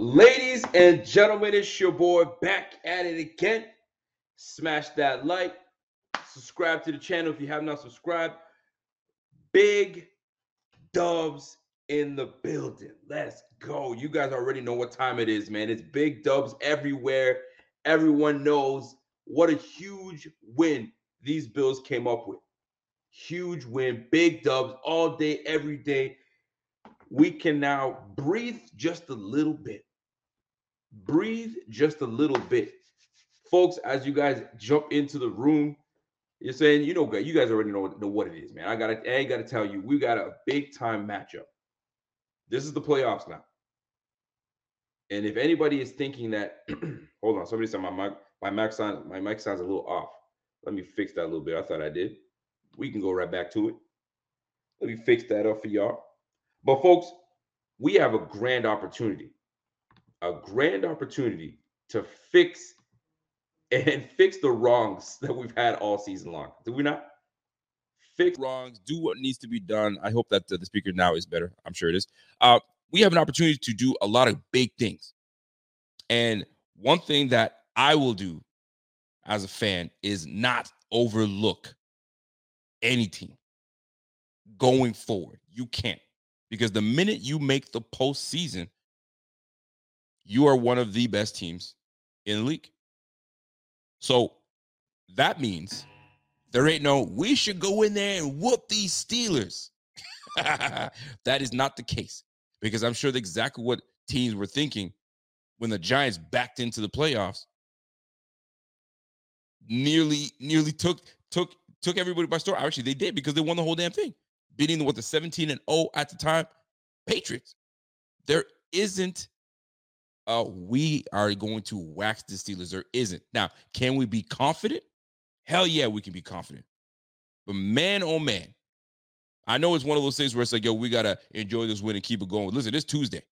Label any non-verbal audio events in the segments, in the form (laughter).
Ladies and gentlemen, it's your boy back at it again. Smash that like, subscribe to the channel if you have not subscribed. Big dubs in the building. Let's go. You guys already know what time it is, man. It's big dubs everywhere. Everyone knows what a huge win these Bills came up with. Huge win, big dubs all day, every day. We can now breathe just a little bit breathe just a little bit. Folks, as you guys jump into the room, you're saying, you know, you guys already know, know what it is, man. I gotta, I gotta tell you, we got a big time matchup. This is the playoffs now. And if anybody is thinking that, (clears throat) hold on, somebody said my mic, my mic sounds, my mic sounds a little off. Let me fix that a little bit. I thought I did. We can go right back to it. Let me fix that up for y'all. But folks, we have a grand opportunity a grand opportunity to fix (laughs) and fix the wrongs that we've had all season long. Do we not? Fix wrongs, do what needs to be done. I hope that the speaker now is better. I'm sure it is. Uh, we have an opportunity to do a lot of big things. And one thing that I will do as a fan is not overlook any team going forward. You can't. Because the minute you make the postseason, you are one of the best teams in the league. So that means there ain't no, we should go in there and whoop these Steelers. (laughs) that is not the case because I'm sure exactly what teams were thinking when the Giants backed into the playoffs. Nearly, nearly took took took everybody by storm. Actually, they did because they won the whole damn thing, beating what the 17 and 0 at the time Patriots. There isn't uh, we are going to wax the Steelers. There isn't. Now, can we be confident? Hell yeah, we can be confident. But man, oh man, I know it's one of those things where it's like, yo, we gotta enjoy this win and keep it going. Listen, it's Tuesday.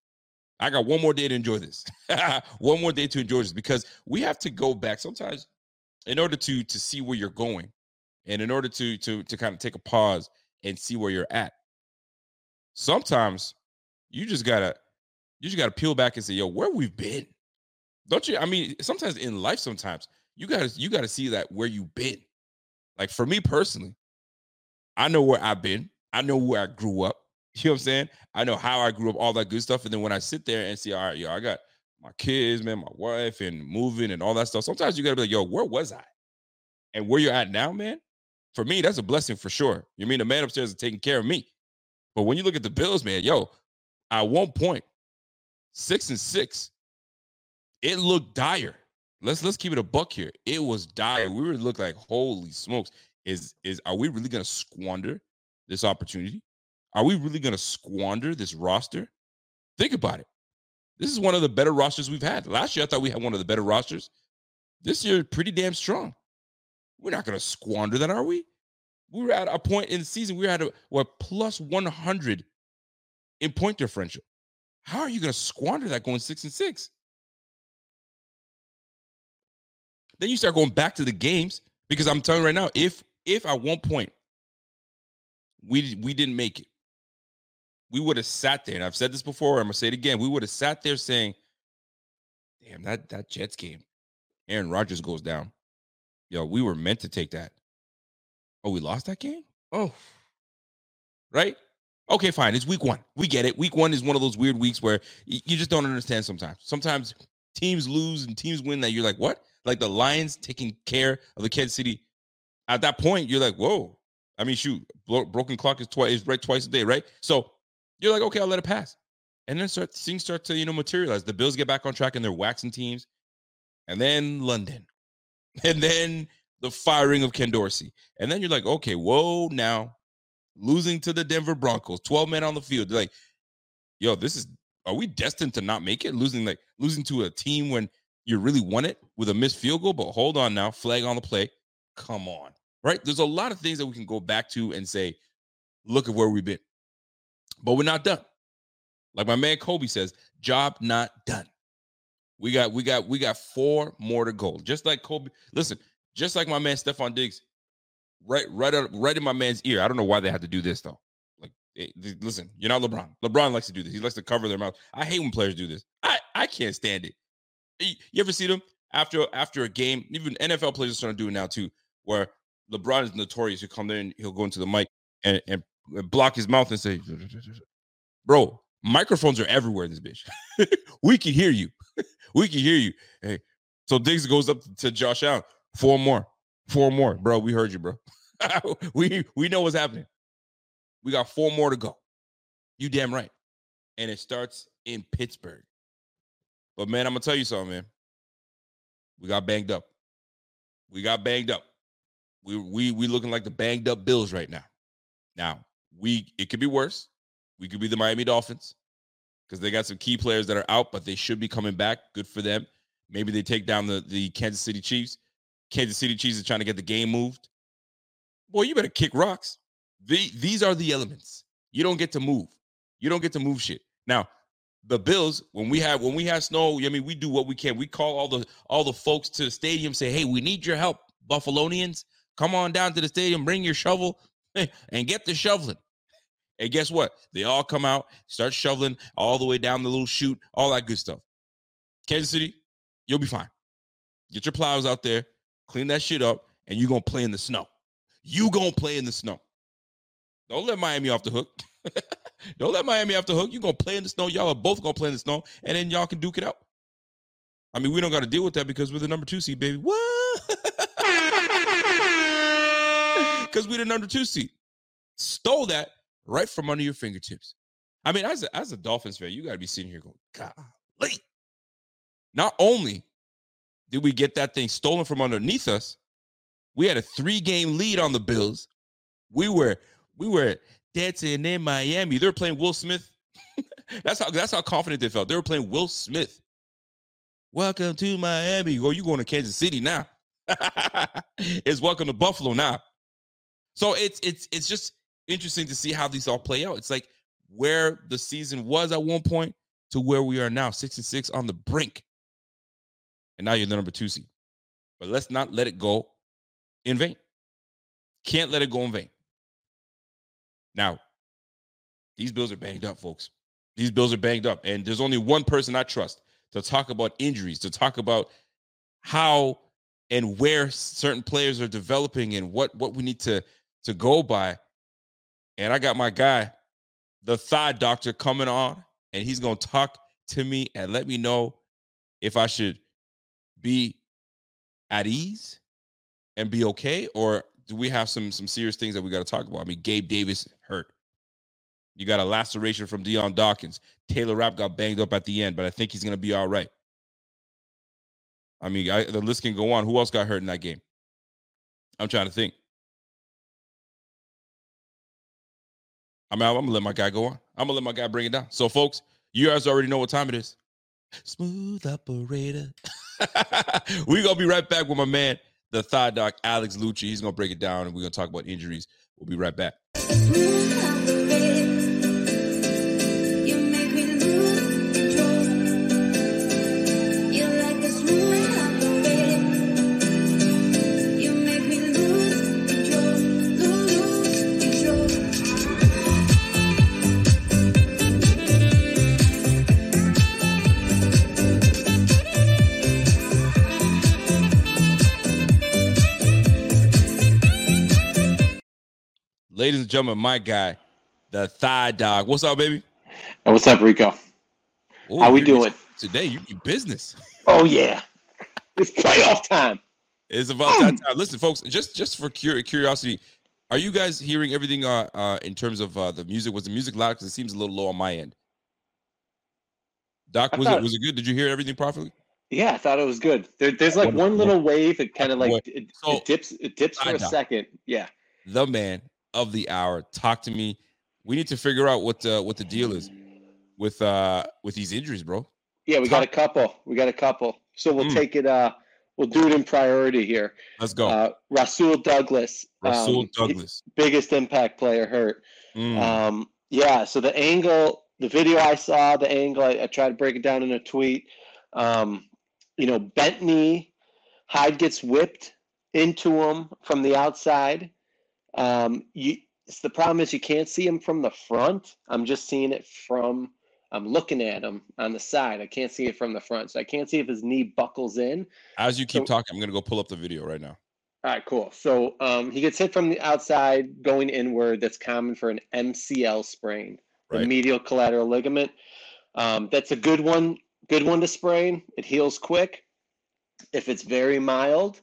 I got one more day to enjoy this. (laughs) one more day to enjoy this because we have to go back sometimes in order to to see where you're going, and in order to to to kind of take a pause and see where you're at. Sometimes you just gotta you just got to peel back and say, yo, where we've been. Don't you? I mean, sometimes in life, sometimes you gotta you gotta see that where you've been. Like for me personally, I know where I've been. I know where I grew up. (laughs) You know what I'm saying? I know how I grew up, all that good stuff. And then when I sit there and see, all right, yo, I got my kids, man, my wife, and moving and all that stuff. Sometimes you gotta be like, yo, where was I? And where you're at now, man, for me, that's a blessing for sure. You mean the man upstairs is taking care of me. But when you look at the Bills, man, yo, at one point, six and six, it looked dire. Let's let's keep it a buck here. It was dire. We were look like holy smokes. Is is are we really gonna squander this opportunity? Are we really gonna squander this roster? Think about it. This is one of the better rosters we've had. Last year, I thought we had one of the better rosters. This year, pretty damn strong. We're not gonna squander that, are we? We were at a point in the season, we were at a what plus 100 in point differential. How are you going to squander that going six and six? Then you start going back to the games because I'm telling you right now, if if at one point we we didn't make it, we would have sat there. And I've said this before. I'm gonna say it again. We would have sat there saying, "Damn, that that Jets game, Aaron Rodgers goes down. Yo, we were meant to take that. Oh, we lost that game. Oh, right. Okay, fine. It's week one. We get it. Week one is one of those weird weeks where you just don't understand sometimes. Sometimes teams lose and teams win that you're like, what? Like the Lions taking care of the Kansas City. At that point, you're like, whoa. I mean, shoot, broken clock is twice is right twice a day, right? So you're like, okay, I'll let it pass. And then start things start to, you know, materialize. The Bills get back on track and they're waxing teams. And then London. (laughs) And then the firing of Ken Dorsey. And then you're like, okay, whoa, now losing to the Denver Broncos, 12 men on the field. Like, yo, this is are we destined to not make it? Losing like losing to a team when you really won it with a missed field goal, but hold on now, flag on the play. Come on. Right? There's a lot of things that we can go back to and say, look at where we've been. But we're not done. Like my man Kobe says, job not done. We got we got we got four more to go. Just like Kobe, listen, just like my man Stefon Diggs, right, right, up, right in my man's ear. I don't know why they had to do this though. Like, th- listen, you're not LeBron. LeBron likes to do this. He likes to cover their mouth. I hate when players do this. I I can't stand it. You ever see them after after a game? Even NFL players are starting to do it now too, where LeBron is notorious. He'll come in, he'll go into the mic and, and block his mouth and say, "Bro, microphones are everywhere in this bitch. (laughs) we can hear you. (laughs) we can hear you." Hey, so Diggs goes up to Josh Allen. Four more, four more, bro. We heard you, bro. (laughs) we we know what's happening. We got four more to go. You damn right. And it starts in Pittsburgh. But man, I'm gonna tell you something, man. We got banged up. We got banged up. We we we looking like the banged up Bills right now. Now we it could be worse. We could be the Miami Dolphins because they got some key players that are out, but they should be coming back. Good for them. Maybe they take down the the Kansas City Chiefs. Kansas City Chiefs is trying to get the game moved. Boy, you better kick rocks. The, these are the elements. You don't get to move. You don't get to move shit. Now, the Bills, when we have when we have snow, I mean, we do what we can. We call all the all the folks to the stadium, say, "Hey, we need your help, Buffalonians. Come on down to the stadium, bring your shovel, (laughs) and get the shoveling." And guess what? They all come out, start shoveling all the way down the little chute, all that good stuff. Kansas City, you'll be fine. Get your plows out there, clean that shit up, and you're gonna play in the snow. You gonna play in the snow. Don't let Miami off the hook. (laughs) Don't let Miami off the hook. You're gonna play in the snow. Y'all are both gonna play in the snow, and then y'all can duke it out. I mean, we don't got to deal with that because we're the number two seed, baby. What? (laughs) Because we're the number two seed. Stole that right from under your fingertips. I mean, as a, as a Dolphins fan, you got to be sitting here going, golly. Not only did we get that thing stolen from underneath us, we had a three game lead on the Bills. We were we were dancing in Miami. They were playing Will Smith. (laughs) that's how that's how confident they felt. They were playing Will Smith. Welcome to Miami. Well, you going to Kansas City now. (laughs) it's welcome to Buffalo now. So it's it's it's just interesting to see how these all play out. It's like where the season was at one point to where we are now, six and six on the brink. And now you're the number two seed. But let's not let it go in vain. Can't let it go in vain. Now, these bills are banged up, folks. These bills are banged up. And there's only one person I trust to talk about injuries, to talk about how and where certain players are developing and what what we need to to go by. And I got my guy, the thigh doctor, coming on, and he's gonna talk to me and let me know if I should be at ease and be okay, or do we have some some serious things that we got to talk about? I mean, Gabe Davis hurt. You got a laceration from Dion Dawkins. Taylor Rapp got banged up at the end, but I think he's gonna be all right. I mean, I, the list can go on. Who else got hurt in that game? I'm trying to think. I mean, I'm gonna let my guy go on. I'm gonna let my guy bring it down. So, folks, you guys already know what time it is. Smooth operator. (laughs) (laughs) We're gonna be right back with my man, the thigh doc, Alex Lucci. He's gonna break it down and we're gonna talk about injuries. We'll be right back. Ladies and gentlemen, my guy, the thigh dog. What's up, baby? Hey, what's up, Rico? Ooh, How we doing? today? You you business. Oh yeah, it's playoff time. It's about that time. Listen, folks, just just for curiosity, are you guys hearing everything uh, uh in terms of uh the music? Was the music loud? Because it seems a little low on my end. Doc, I was thought- it was it good? Did you hear everything properly? Yeah, I thought it was good. There, there's like What- one little wave. It kind of like it, so- it dips. It dips for a Side second. Yeah. The man of the hour. Talk to me. We need to figure out what the what the deal is with uh with these injuries, bro. Yeah, we got a couple. We got a couple. So we'll Mm. take it. Uh, we'll do it in priority here. Let's go. Uh, Rasul Douglas, Rasul um, Douglas. biggest impact player hurt. Mm. Um, yeah, so the angle, the video I saw, the angle, I, I tried to break it down in a tweet. Um, you know, bent knee, Hyde gets whipped into him from the outside. Um, you, the problem is you can't see him from the front. I'm just seeing it from. I'm looking at him on the side. I can't see it from the front, so I can't see if his knee buckles in. As you keep so- talking, I'm gonna go pull up the video right now. All right, cool. So um, he gets hit from the outside going inward. That's common for an MCL sprain, the medial collateral ligament. Um, that's a good one. Good one to sprain. It heals quick. If it's very mild,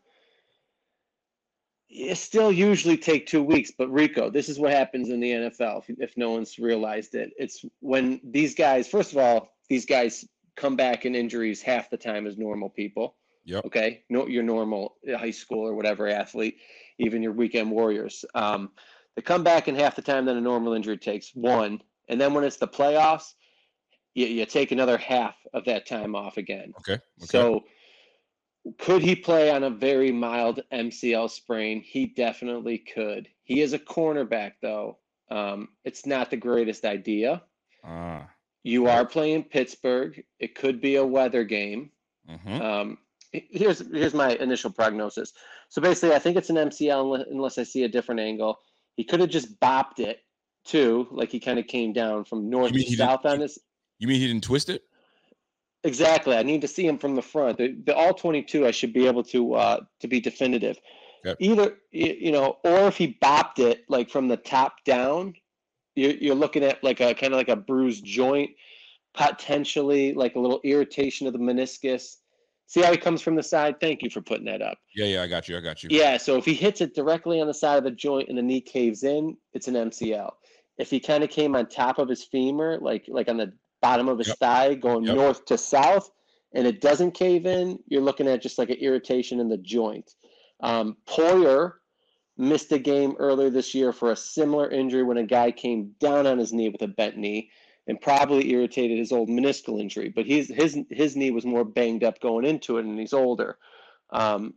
it still usually take two weeks. But Rico, this is what happens in the NFL. If, if no one's realized it, it's when these guys. First of all, these guys come back in injuries half the time as normal people. Yep. Okay, no, your normal high school or whatever athlete, even your weekend warriors. Um, they come back in half the time that a normal injury takes. One, and then when it's the playoffs, you, you take another half of that time off again. Okay. Okay. So, could he play on a very mild MCL sprain? He definitely could. He is a cornerback, though. Um, it's not the greatest idea. ah. You are playing Pittsburgh. It could be a weather game. mhm. Um, here's here's my initial prognosis. So basically, I think it's an MCL unle- unless I see a different angle. He could have just bopped it too, like he kind of came down from north to south on this. You mean he didn't twist it? Exactly. I need to see him from the front. The, the all 22, I should be able to uh, to be definitive. Yep. Either you know, or if he bopped it like from the top down, you're you're looking at like a kind of like a bruised joint, potentially like a little irritation of the meniscus. See how he comes from the side? Thank you for putting that up. Yeah, yeah, I got you. I got you. Yeah, so if he hits it directly on the side of the joint and the knee caves in, it's an MCL. If he kind of came on top of his femur, like like on the bottom of his Yep. thigh, going Yep. north to south, and it doesn't cave in, you're looking at just like an irritation in the joint. Um, Poyer missed a game earlier this year for a similar injury when a guy came down on his knee with a bent knee and probably irritated his old meniscal injury. But he's his his knee was more banged up going into it, and he's older. Um,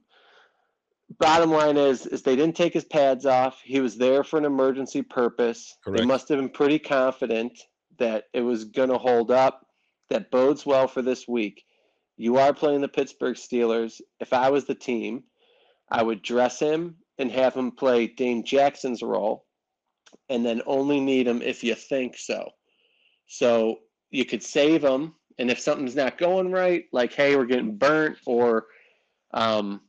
bottom line is is they didn't take his pads off. He was there for an emergency purpose. They must have been pretty confident that it was going to hold up. That bodes well for this week. You are playing the Pittsburgh Steelers. If I was the team, I would dress him and have him play Dane Jackson's role, and then only need him if you think so. So you could save him, and if something's not going right, like hey, we're getting burnt, or um,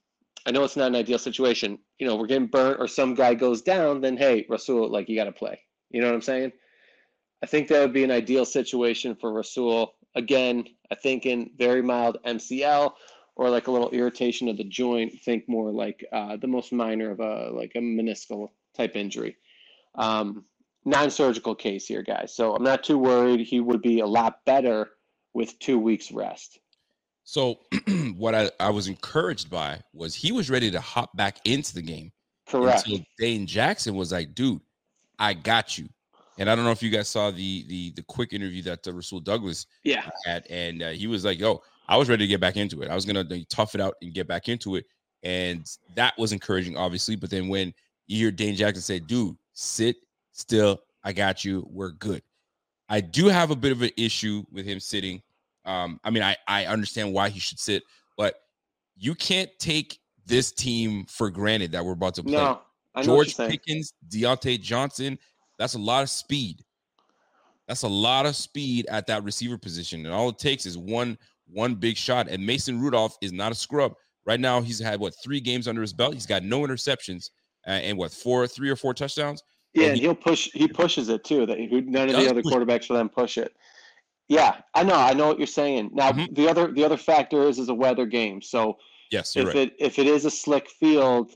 I know it's not an ideal situation. You know, we're getting burnt, or some guy goes down, then hey, Rasul, like you got to play. You know what I'm saying? I think that would be an ideal situation for Rasul. Again, I think in very mild MCL or like a little irritation of the joint. Think more like uh, the most minor of a like a meniscal type injury. Um, non-surgical case here, guys. So I'm not too worried. He would be a lot better with two weeks rest. So (clears throat) what I, I was encouraged by was he was ready to hop back into the game Correct. until Dane Jackson was like, dude, I got you. And I don't know if you guys saw the the the quick interview that uh, Rasul Douglas Yeah. had, and uh, he was like, "Yo, I was ready to get back into it. I was gonna uh, tough it out and get back into it." And that was encouraging, obviously. But then when you hear Dane Jackson say, "Dude, sit still. I got you. We're good." I do have a bit of an issue with him sitting. Um, I mean, I I understand why he should sit, but you can't take this team for granted that we're about to play. No, I know what George. Pickens, Diontae Johnson, that's a lot of speed. That's a lot of speed at that receiver position. And all it takes is one one big shot. And Mason Rudolph is not a scrub. Right now, he's had what three games under his belt. He's got no interceptions uh, and what four, three or four touchdowns. Yeah, and he- he'll push. He pushes it too. That none of the other push- quarterbacks for them push it. Yeah, I know. I know what you're saying. Now Mhm. the other the other factor is is a weather game. So Yes, if right. it if it is a slick field,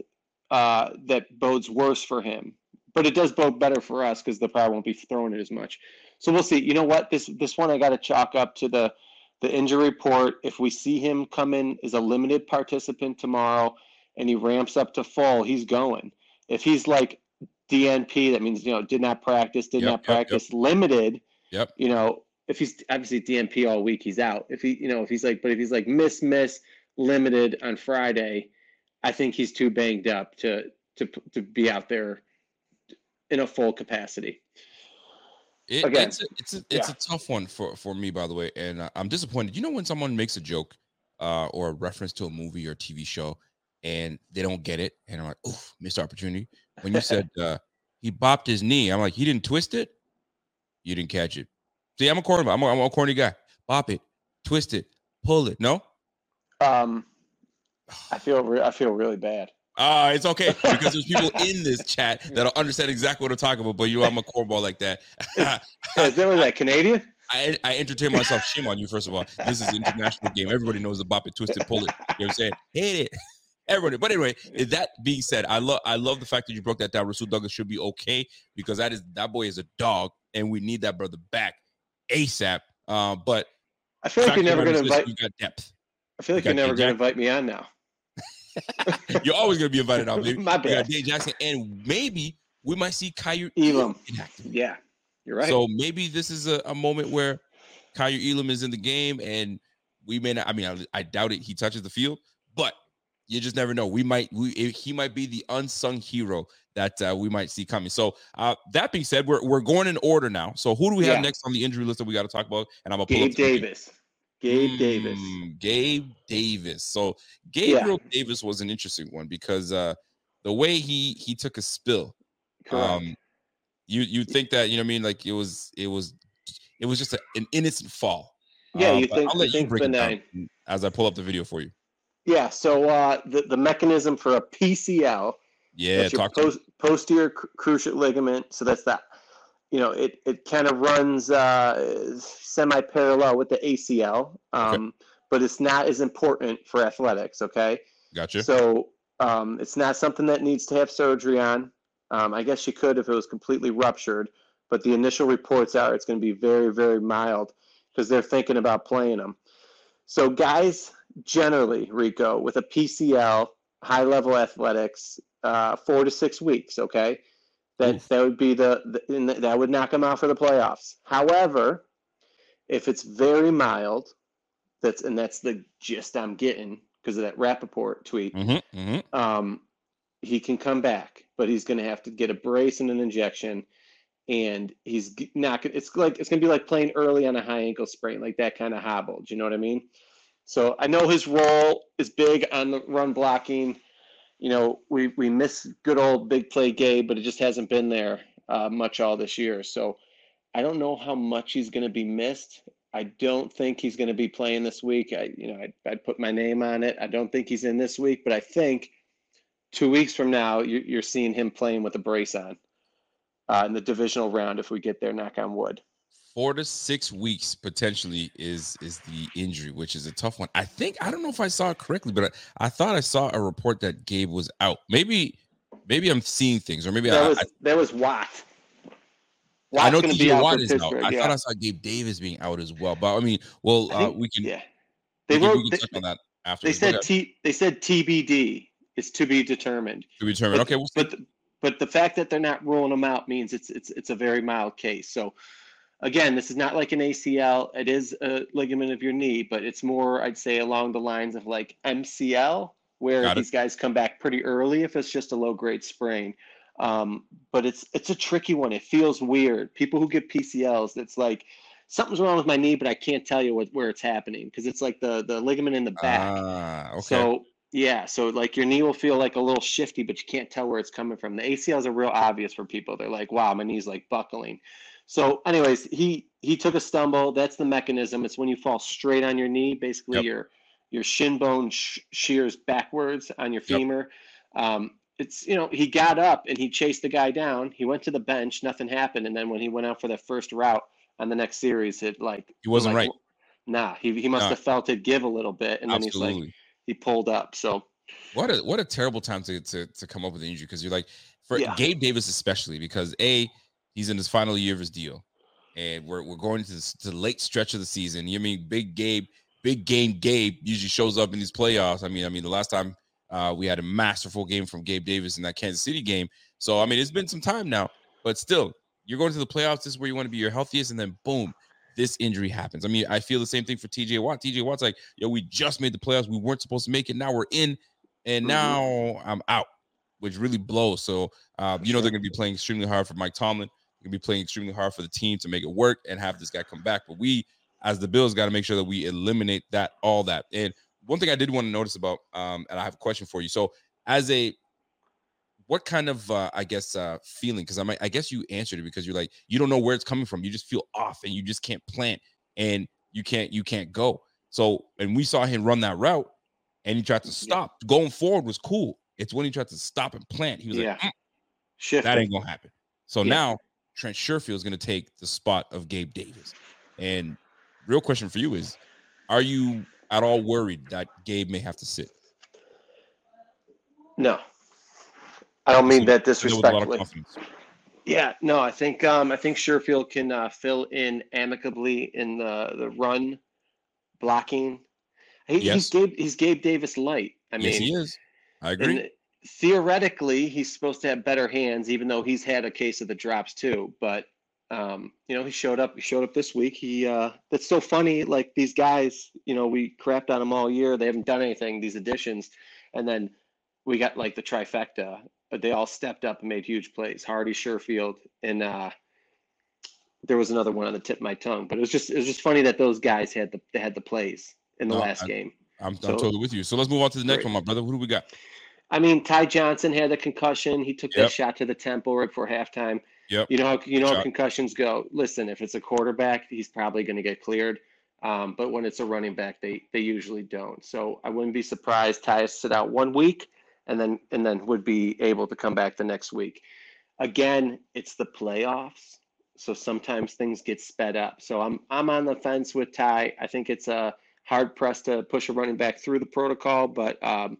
uh, that bodes worse for him. But it does bode better for us because the probably won't be throwing it as much. So we'll see. You know what? This this one I got to chalk up to the the injury report. If we see him come in as a limited participant tomorrow and he ramps up to full, he's going. If he's like DNP, that means you know did not practice, did Yep, not yep, yep. practice, limited. Yep. You know, if he's obviously DNP all week, he's out. If he, you know, if he's like, but if he's like miss, miss, limited on Friday, I think he's too banged up to to to be out there in a full capacity. It, Again, it's a, it's a, it's yeah. a tough one for for me, by the way, and I'm disappointed. You know when someone makes a joke uh, or a reference to a movie or TV show, and they don't get it, and I'm like, "Oof, missed opportunity." When you said (laughs) uh, he bopped his knee, I'm like, "He didn't twist it, you didn't catch it." See, I'm a corny, I'm a, I'm a corny guy. Bop it, twist it, pull it. No, Um, (sighs) I feel re- I feel really bad. Ah, it's okay because there's people in this chat that'll understand exactly what I'm talking about. But you, I'm a cornball like that. Is that was that Canadian? (laughs) I, I entertain myself. Shame on you, first of all. This is an international game. Everybody knows the bop it, twist it, pull it. You know what I'm saying? Hate it. (laughs) Everybody. But anyway, that being said, I love I love the fact that you broke that down. Rasul Douglas should be okay because that is that boy is a dog, and we need that brother back ASAP. Uh, but I feel like you're never going to invite. You got depth. I feel like you you're never going to invite me on now. (laughs) You're always gonna be invited out, baby. (laughs) My bad. Dave Jackson, and maybe we might see Kaiir Elam. Yeah, you're right. So maybe this is a, a moment where Kaiir Elam is in the game, and we may not. I mean, I, I doubt it. He touches the field, but you just never know. We might. We he might be the unsung hero that uh, we might see coming. So uh, that being said, we're we're going in order now. So who do we Yeah. have next on the injury list that we got to talk about? And I'm gonna pull Gabe up the video. Davis. Gabe Davis. Mm, Gabe Davis. So Gabriel Davis was an interesting one because uh the way he he took a spill. Correct. Um you you think that, you know what I mean? Like it was it was it was just a, an innocent fall. Yeah, Uh, you think- I'll let you it benign. down as I pull up the video for you. yeah. So uh, the the mechanism for a PCL. Yeah, talk post, posterior cruciate ligament. So that's that. You know, it it kind of runs uh, semi-parallel with the ACL, um, but it's not as important for athletics. Okay. Gotcha. So um, it's not something that needs to have surgery on. Um, I guess you could if it was completely ruptured, but the initial reports are it's going to be very, very mild because they're thinking about playing them. So guys, generally, Rico, with a PCL, high level athletics, uh, four to six weeks. Okay, that Oof. that would be the, the that would knock them out for the playoffs. However, if it's very mild, that's and that's the gist I'm getting because of that Rapoport tweet. Mm-hmm, mm-hmm. Um, he can come back, but he's going to have to get a brace and an injection, and he's not. It's like it's going to be like playing early on a high ankle sprain, like that kind of hobble. Do you know what I mean? So I know his role is big on the run blocking. You know, we we miss good old big play Gabe, but it just hasn't been there uh, much all this year. So I don't know how much he's going to be missed. I don't think he's going to be playing this week. I, you know, I'd, I'd put my name on it. I don't think he's in this week, but I think two weeks from now, you're, you're seeing him playing with a brace on uh, in the divisional round if we get there. Knock on wood. Four to six weeks potentially is is the injury, which is a tough one. I think I don't know if I saw it correctly, but I, I thought I saw a report that Gabe was out. Maybe maybe I'm seeing things, or maybe that I, was I that was Watt. I know TJ Watt is out. Pittsburgh, I thought I saw Gabe Davis being out as well. But I mean, well, I uh, we can yeah. we They can, wrote. we can They, touch on that after. they said T. They said TBD. It's to be determined. to be determined. But, Okay, we'll see. but the, but the fact that they're not ruling them out means it's it's it's a very mild case. So again, this is not like an ACL. It is a ligament of your knee, but it's more I'd say along the lines of like MCL, where these guys come back pretty early if it's just a low grade sprain. Um, but it's it's a tricky one. It feels weird. People who get PCLs, it's like something's wrong with my knee, but I can't tell you what, where it's happening because it's like the the ligament in the back. Ah, okay. So yeah, so like your knee will feel like a little shifty, but you can't tell where it's coming from. The ACLs are real obvious for people. They're like, wow, my knee's like buckling. So, anyways, he he took a stumble. That's the mechanism. It's when you fall straight on your knee. Basically, Yep. your your shin bone sh- shears backwards on your Yep. femur. Um, it's you know he got up and he chased the guy down. He went to the bench. Nothing happened. And then when he went out for the first route on the next series, it like He wasn't like, right. Nah, he he must Nah. have felt it give a little bit, and then he's like he pulled up. So What a what a terrible time to to, to come up with an injury because you're like for Yeah. Gabe Davis especially because a he's in his final year of his deal. and we're we're going to, this, to the late stretch of the season. You mean Big Gabe, Big Game Gabe usually shows up in these playoffs. I mean, I mean the last time uh, we had a masterful game from Gabe Davis in that Kansas City game. So I mean, it's been some time now, but still, you're going to the playoffs. This is where you want to be your healthiest, and then boom, this injury happens. I mean, I feel the same thing for TJ Watt. TJ Watt's like, yo, we just made the playoffs. We weren't supposed to make it. Now we're in, and Mhm. now I'm out, which really blows. So, uh, you know, they're going to be playing extremely hard for Mike Tomlin. Going to be playing extremely hard for the team to make it work and have this guy come back. But we, as the Bills, got to make sure that we eliminate that, all that. And one thing I did want to notice about, um, and I have a question for you. So, as a what kind of uh, I guess uh feeling because I might I guess you answered it because you're like you don't know where it's coming from. You just feel off and you just can't plant and you can't you can't go. So and we saw him run that route and he tried to stop. Going forward was cool. It's when he tried to stop and plant. He was Yeah. like, "Mm, Shift. that ain't gonna happen. So Yeah. now Trent Sherfield is gonna take the spot of Gabe Davis. And real question for you is are you at all worried that Gabe may have to sit? No. I don't mean that With a lot of disrespectfully. Yeah, no, I think um, I think Sherfield can uh, fill in amicably in the the run blocking. He, Yes. He's Gabe. He's Gabe Davis light. I yes, mean, he is. I agree. Theoretically, he's supposed to have better hands, even though he's had a case of the drops too. But um, you know, he showed up. He showed up this week. He uh, that's so funny. Like these guys, you know, we crapped on them all year. They haven't done anything. These additions, and then we got like the trifecta. But they all stepped up and made huge plays. Harty, Sherfield, and uh, there was another one on the tip of my tongue. But it was just it was just funny that those guys had the they had the plays in the No, last I- game. I'm, So- I'm totally with you. So let's move on to the next Great. one, my brother. Who do we got? I mean, Ty Johnson had the concussion. He took Yep. that shot to the temple right before halftime. Yep. You know how you know how concussions go. Listen, if it's a quarterback, he's probably going to get cleared. Um, but when it's a running back, they they usually don't. So I wouldn't be surprised Ty sit out one week and then and then would be able to come back the next week. Again, it's the playoffs, so sometimes things get sped up. So I'm I'm on the fence with Ty. I think it's a hard press to push a running back through the protocol, but um,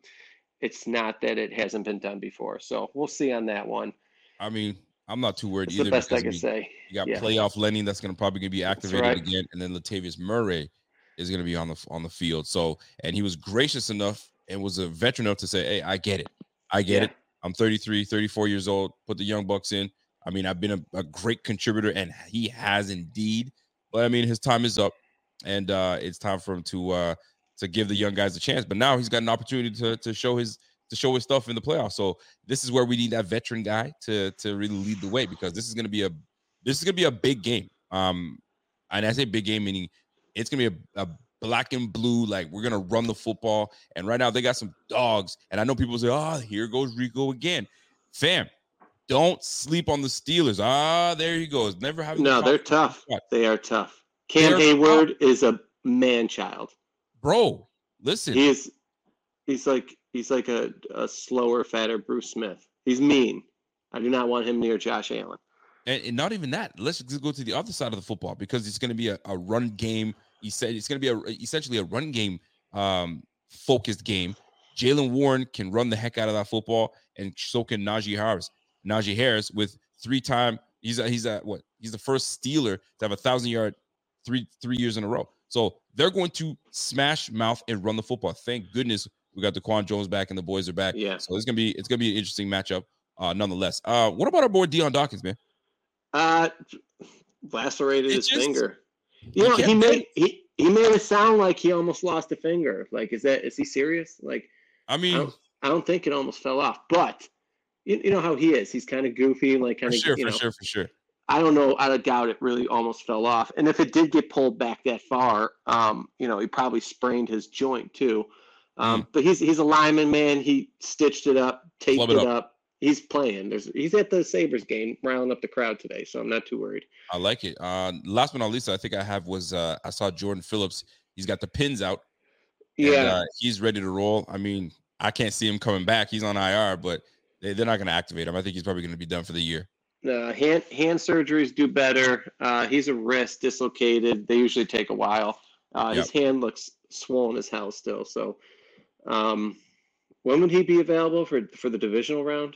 it's not that it hasn't been done before. So we'll see on that one. I mean, I'm not too worried It's either. the best I can mean, say. You got Yeah. playoff Lenny that's going to probably gonna be activated right. again, and then Latavius Murray is going to be on the on the field. So, and he was gracious enough and was a veteran enough to say, "Hey, I get it. I get Yeah. it. I'm 33, 34 years old. Put the young bucks in. I mean, I've been a, a great contributor, and he has indeed. But I mean, his time is up, and uh, it's time for him to uh, to give the young guys a chance. But now he's got an opportunity to to show his to show his stuff in the playoffs. So this is where we need that veteran guy to to really lead the way because this is going to be a this is going to be a big game. Um, and I say big game meaning it's going to be a, a black and blue. Like we're going to run the football. And right now they got some dogs. And I know people say, "Oh, here goes Rico again." Fam, don't sleep on the Steelers. Ah, there he goes. Never having No, they're tough. They are tough. Cam They're Heyward is a man child. Bro. Listen, He is he's like he's like a, a slower, fatter Bruce Smith. He's mean. I do not want him near Josh Allen. and, and not even that. Let's just go to the other side of the football because it's going to be a, a run game. He said it's going to be a, essentially a run game um, focused game. Jaylen Warren can run the heck out of that football, and so can Najee Harris. Najee Harris with three time. He's a, he's a what? He's the first Steeler to have a thousand yard three three years in a row. So they're going to smash mouth and run the football. Thank goodness we got Daquan Jones back and the boys are back. Yeah. So it's gonna be it's gonna be an interesting matchup. Uh, nonetheless. Uh, what about our boy Dion Dawkins, man? Uh lacerated It his just- finger. you know, he made he he made it sound like he almost lost a finger. Like, is that is he serious? Like I I mean, don't, I don't think it almost fell off, but you, you know how he is. He's kind of goofy, like for kind of sure, you for know. sure, for sure. I don't know. I doubt it really almost fell off. And if it did get pulled back that far, um, you know, he probably sprained his joint too. Um, But he's he's a lineman, man. He stitched it up, taped it, it up. up. He's playing. There's he's at the Sabres game, riling up the crowd today, so I'm not too worried. I like it. Uh, last but not least, I think I have was uh, I saw Jordan Phillips. He's got the pins out. and, Yeah, uh, he's ready to roll. I mean, I can't see him coming back. He's on IR, but they, they're not going to activate him. I think he's probably going to be done for the year. Uh, hand hand surgeries do better. Uh, he's a wrist dislocated. They usually take a while. Uh, His hand looks swollen as hell still. So, um, when would he be available for for the divisional round?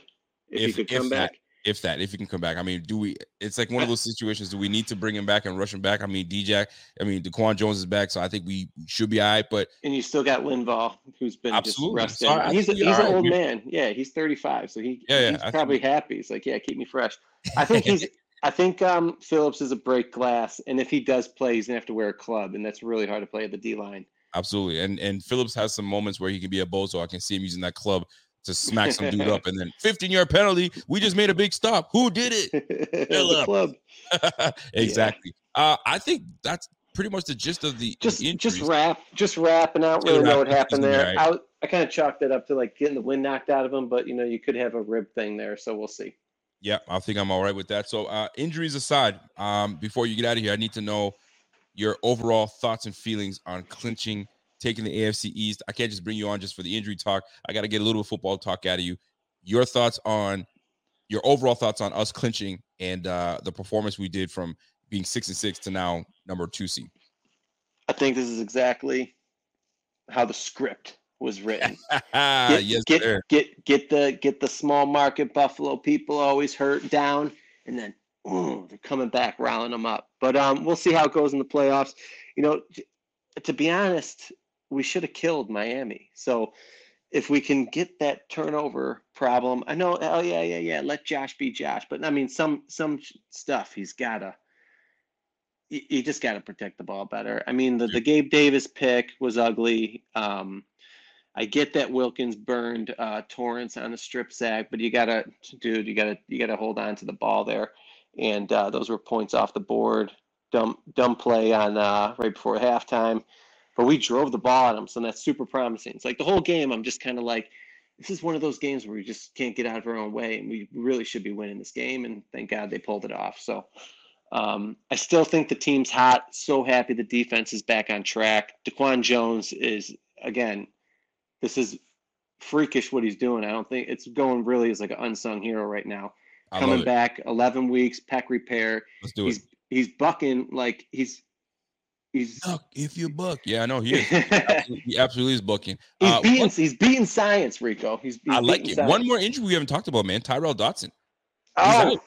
If, he could come that- back. If that, if he can come back. I mean, do we? It's like one of those situations. Do we need to bring him back and rush him back? I mean, DJ. I mean, Daquan Jones is back, so I think we should be all right. But And you still got Linval, who's been Absolutely. just resting. He's a, he's an right. old man. Yeah, he's 35, so he Yeah, yeah, he's I think probably happy. He's like, yeah, keep me fresh. I think he's. (laughs) I think um, Phillips is a break glass, and if he does play, he's gonna have to wear a club, and that's really hard to play at the D line. absolutely, and and Phillips has some moments where he can be a bozo. I can see him using that club to smack some dude up, and then 15 yard penalty. We just made a big stop. Who did it? (laughs) the club. (laughs) exactly. Uh, I think that's pretty much the gist of the Just the just wrap, just wrapping out. Really know what happened there. be I, I kind of chalked it up to like getting the wind knocked out of him, but you know you could have a rib thing there, so we'll see. Yeah, I think I'm all right with that. So, uh, injuries aside, um, before you get out of here, I need to know your overall thoughts and feelings on clinching, taking the AFC East. I can't just bring you on just for the injury talk. I got to get a little football talk out of you. Your thoughts on your overall thoughts on us clinching and uh, the performance we did from being six and six to now number two seed. I think this is exactly how the script was written. (laughs) Get, yes, get, sir. get get the get the small market Buffalo people always hurt down, and then ooh, they're coming back, riling them up. But um, we'll see how it goes in the playoffs. You know, t- to be honest, we should have killed Miami. So if we can get that turnover problem, I know. Oh yeah, yeah, yeah. Let Josh be Josh, but I mean, some some stuff he's gotta. You, just got to protect the ball better. I mean, the, the Gabe Davis pick was ugly. Um, I get that Wilkins burned uh, Torrence on a strip sack, but you gotta, dude, you gotta, you gotta hold on to the ball there, and uh, those were points off the board. Dumb, dumb play on uh, right before halftime, but we drove the ball at them, so that's super promising. It's like the whole game. I'm just kind of like, this is one of those games where we just can't get out of our own way, and we really should be winning this game. And thank God they pulled it off. So. Um, I still think the team's hot. So happy the defense is back on track. Daquan Jones is again this is freakish what he's doing. I don't think it's going really as like an unsung hero right now. Coming back, eleven weeks, pec repair. Let's do it. He's he's bucking like he's he's Buck, if you buck, yeah, I know he is. he's Absolutely- he (laughs) absolutely is bucking. Uh, beating one- he's beating science, Rico. He's, he's I like it. science. One more injury we haven't talked about, man. Tyrel Dodson. Oh, out.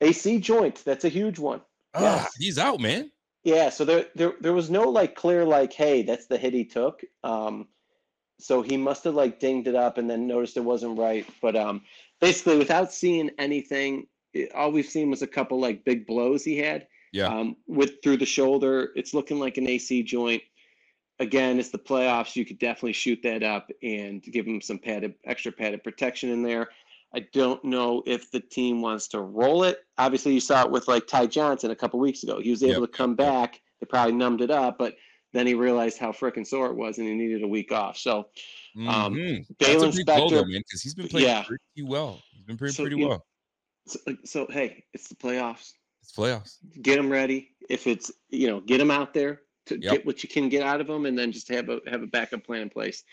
AC joint. That's a huge one. Yes. he's out, man. Yeah, so there, there there was no like clear like, hey, that's the hit he took. Um, so he must have like dinged it up and then noticed it wasn't right. But um, basically, without seeing anything, all we've seen was a couple like big blows he had. Yeah. Um, with through the shoulder, it's looking like an AC joint. Again, it's the playoffs. You could definitely shoot that up and give him some padded, extra padded protection in there. I don't know if the team wants to roll it. Obviously, you saw it with like Ty Johnson a couple weeks ago. He was able Yep, to come back. They probably numbed it up, but then he realized how freaking sore it was and he needed a week off. So Um, Mhm. Baylon That's a big blow, though, Spector- man, because he's been playing Yeah. pretty well. He's been playing So, pretty well. So, so hey, it's the playoffs. It's playoffs. Get them ready. If it's you know, get them out there to Yep. get what you can get out of them, and then just have a have a backup plan in place.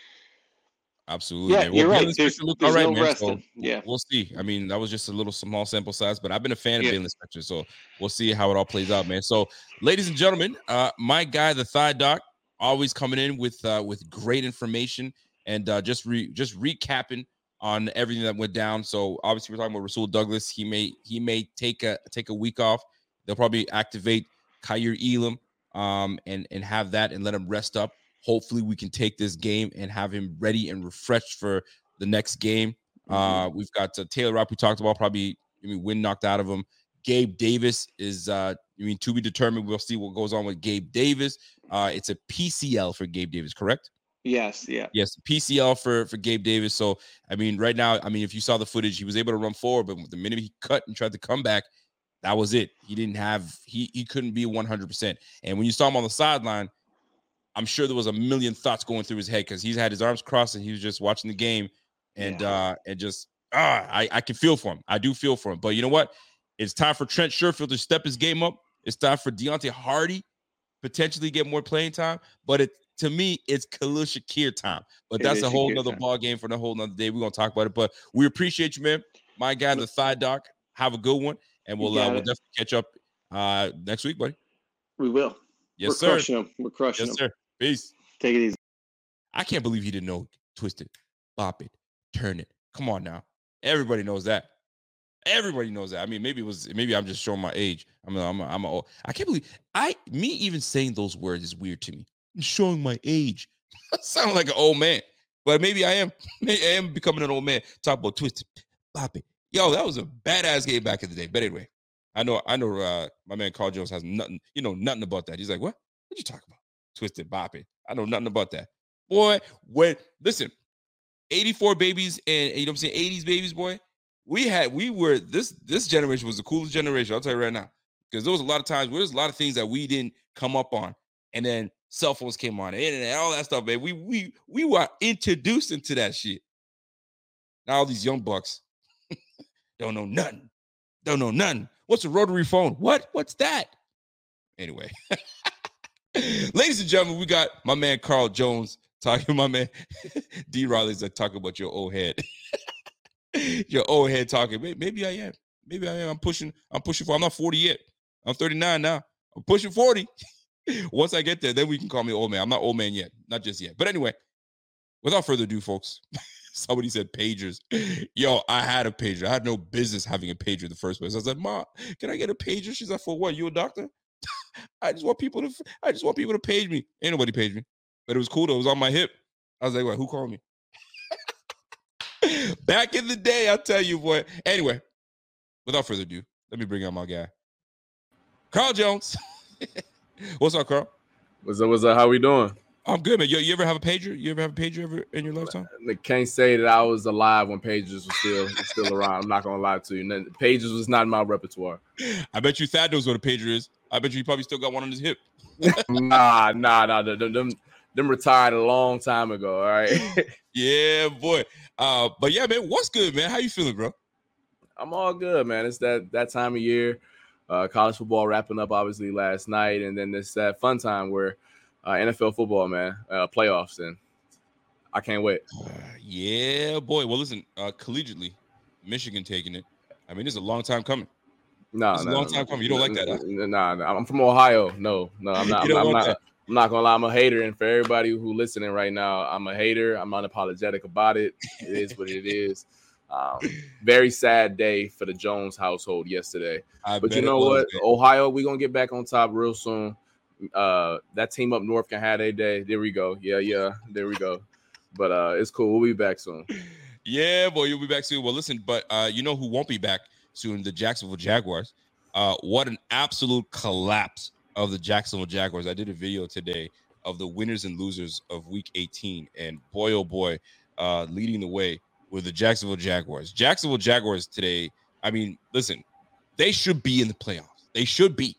Absolutely. Yeah, man. you're Well, right. There's- there's all right, no man. resting. So Yeah. we'll see. I mean, that was just a little small sample size, but I've been a fan of Yeah. Baylon Spector, so we'll see how it all plays out, man. So, ladies and gentlemen, uh, my guy, the Thigh Doc, always coming in with uh, with great information and uh, just re- just recapping on everything that went down. So, obviously, we're talking about Rasul Douglas. He may he may take a take a week off. They'll probably activate Kaiir Elam um, and and have that and let him rest up. Hopefully, we can take this game and have him ready and refreshed for the next game. Uh, we've got uh, Taylor Rapp, we talked about, probably I mean, wind knocked out of him. Gabe Davis is, uh, I mean, to be determined. We'll see what goes on with Gabe Davis. Uh, it's a PCL for Gabe Davis, correct? Yes. Yeah. Yes, PCL for for Gabe Davis. So I mean, right now, I mean, if you saw the footage, he was able to run forward, but the minute he cut and tried to come back, that was it. He didn't have he he couldn't be 100. percent And when you saw him on the sideline, I'm sure there was a million thoughts going through his head because he's had his arms crossed and he was just watching the game and Yeah. uh and just ah I I can feel for him. I do feel for him. But you know what? It's time for Trent Sherfield to step his game up. It's time for Deonte Harty potentially get more playing time. But it to me, it's Khalil Shakir time. But that's a whole Shakir nother time. ball game for a whole nother day. We're gonna talk about it. But we appreciate you, man. My guy, the thigh doc. Have a good one, and we'll uh, we'll definitely catch up uh next week, buddy. We will. Yes, We're sir. crushing them. We're crushing Yes, them. sir. Peace. Take it easy. I can't believe he didn't know twist it, bop it, turn it. Come on now. Everybody knows that. Everybody knows that. I mean, maybe it was maybe I'm just showing my age. I'm a, I'm a, I'm a, old- I can't believe I me even saying those words is weird to me. I'm showing my age. I (laughs) sound like an old man, but maybe I am. (laughs) Maybe I am becoming an old man. Talk about twisted, Bobby. Yo, that was a badass game back in the day. But anyway, I know I know uh, my man Carl Jones has nothing. You know nothing about that. He's like, what? What you talking about? Twisted bopping. I know nothing about that. Boy, when listen, 84 babies and you know what I'm saying, 80s babies, boy. We had we were this this generation was the coolest generation. I'll tell you right now. Because there was a lot of times where there's a lot of things that we didn't come up on. And then cell phones came on, the internet, all that stuff, man. We we we were introduced into that shit. Now all these young bucks (laughs) don't know nothing. Don't know nothing. What's a rotary phone? What? What's that? Anyway. (laughs) Ladies and gentlemen, we got my man Carl Jones talking. My man (laughs) D Riley's like uh, talking about your old head. your old head talking. Maybe I am. Maybe I am. I'm pushing. I'm pushing for. I'm not 40 yet. I'm 39 now. I'm pushing 40. Once I get there, then we can call me old man. I'm not old man yet. Not just yet. But anyway, without further ado, folks. (laughs) Somebody said pagers. Yo, I had a pager. I had no business having a pager in the first place. I said, "Ma, can I get a pager?" She's like, "For what? You a doctor?" (laughs) I just want people to. I just want people to page me. Ain't nobody page me, but it was cool. though. It was on my hip. I was like, "What? Who called me?" (laughs) Back in the day, I'll tell you, boy. Anyway, without further ado, let me bring out my guy, Carl Jones. What's up, Carl? What's up? What's up? How we doing? I'm good, man. Yo, you ever have a pager? You ever have a pager ever in your lifetime? I can't say that I was alive when pages were still still around. I'm not gonna lie to you. None- Pages was not in my repertoire. (laughs) I bet you Thad knows what a pager is. I bet you he probably still got one on his hip. (laughs) nah, nah, nah. Them, them, them retired a long time ago. All right. (laughs) Yeah, boy. Uh, but yeah, man, what's good, man? How you feeling, bro? I'm all good, man. It's that that time of year. Uh, college football wrapping up obviously last night, and then it's that fun time where uh, NFL football, man, uh, playoffs, and I can't wait. Yeah, boy. Well, listen, uh, collegiately, Michigan taking it. I mean, it's a long time coming. No, It's a long time coming. You don't like that? Nah, nah, I'm from Ohio. No, no, I'm (laughs) not. I'm, not, I'm not. I'm not gonna lie. I'm a hater, and for everybody who listening right now, I'm a hater. I'm unapologetic about it. It is what it is. Um, very sad day for the Jones household yesterday. I But you know what? Ohio, we're gonna get back on top real soon. Uh, that team up north can have a day. There we go. Yeah, yeah. There we go. But uh, it's cool. We'll be back soon. Yeah, boy, you'll be back soon. Well, listen, but uh, you know who won't be back soon? The Jacksonville Jaguars. Uh, what an absolute collapse of the Jacksonville Jaguars. I did a video today of the winners and losers of week 18. And boy, oh boy, uh, leading the way with the Jacksonville Jaguars. Jacksonville Jaguars today, I mean, listen, they should be in the playoffs. They should be.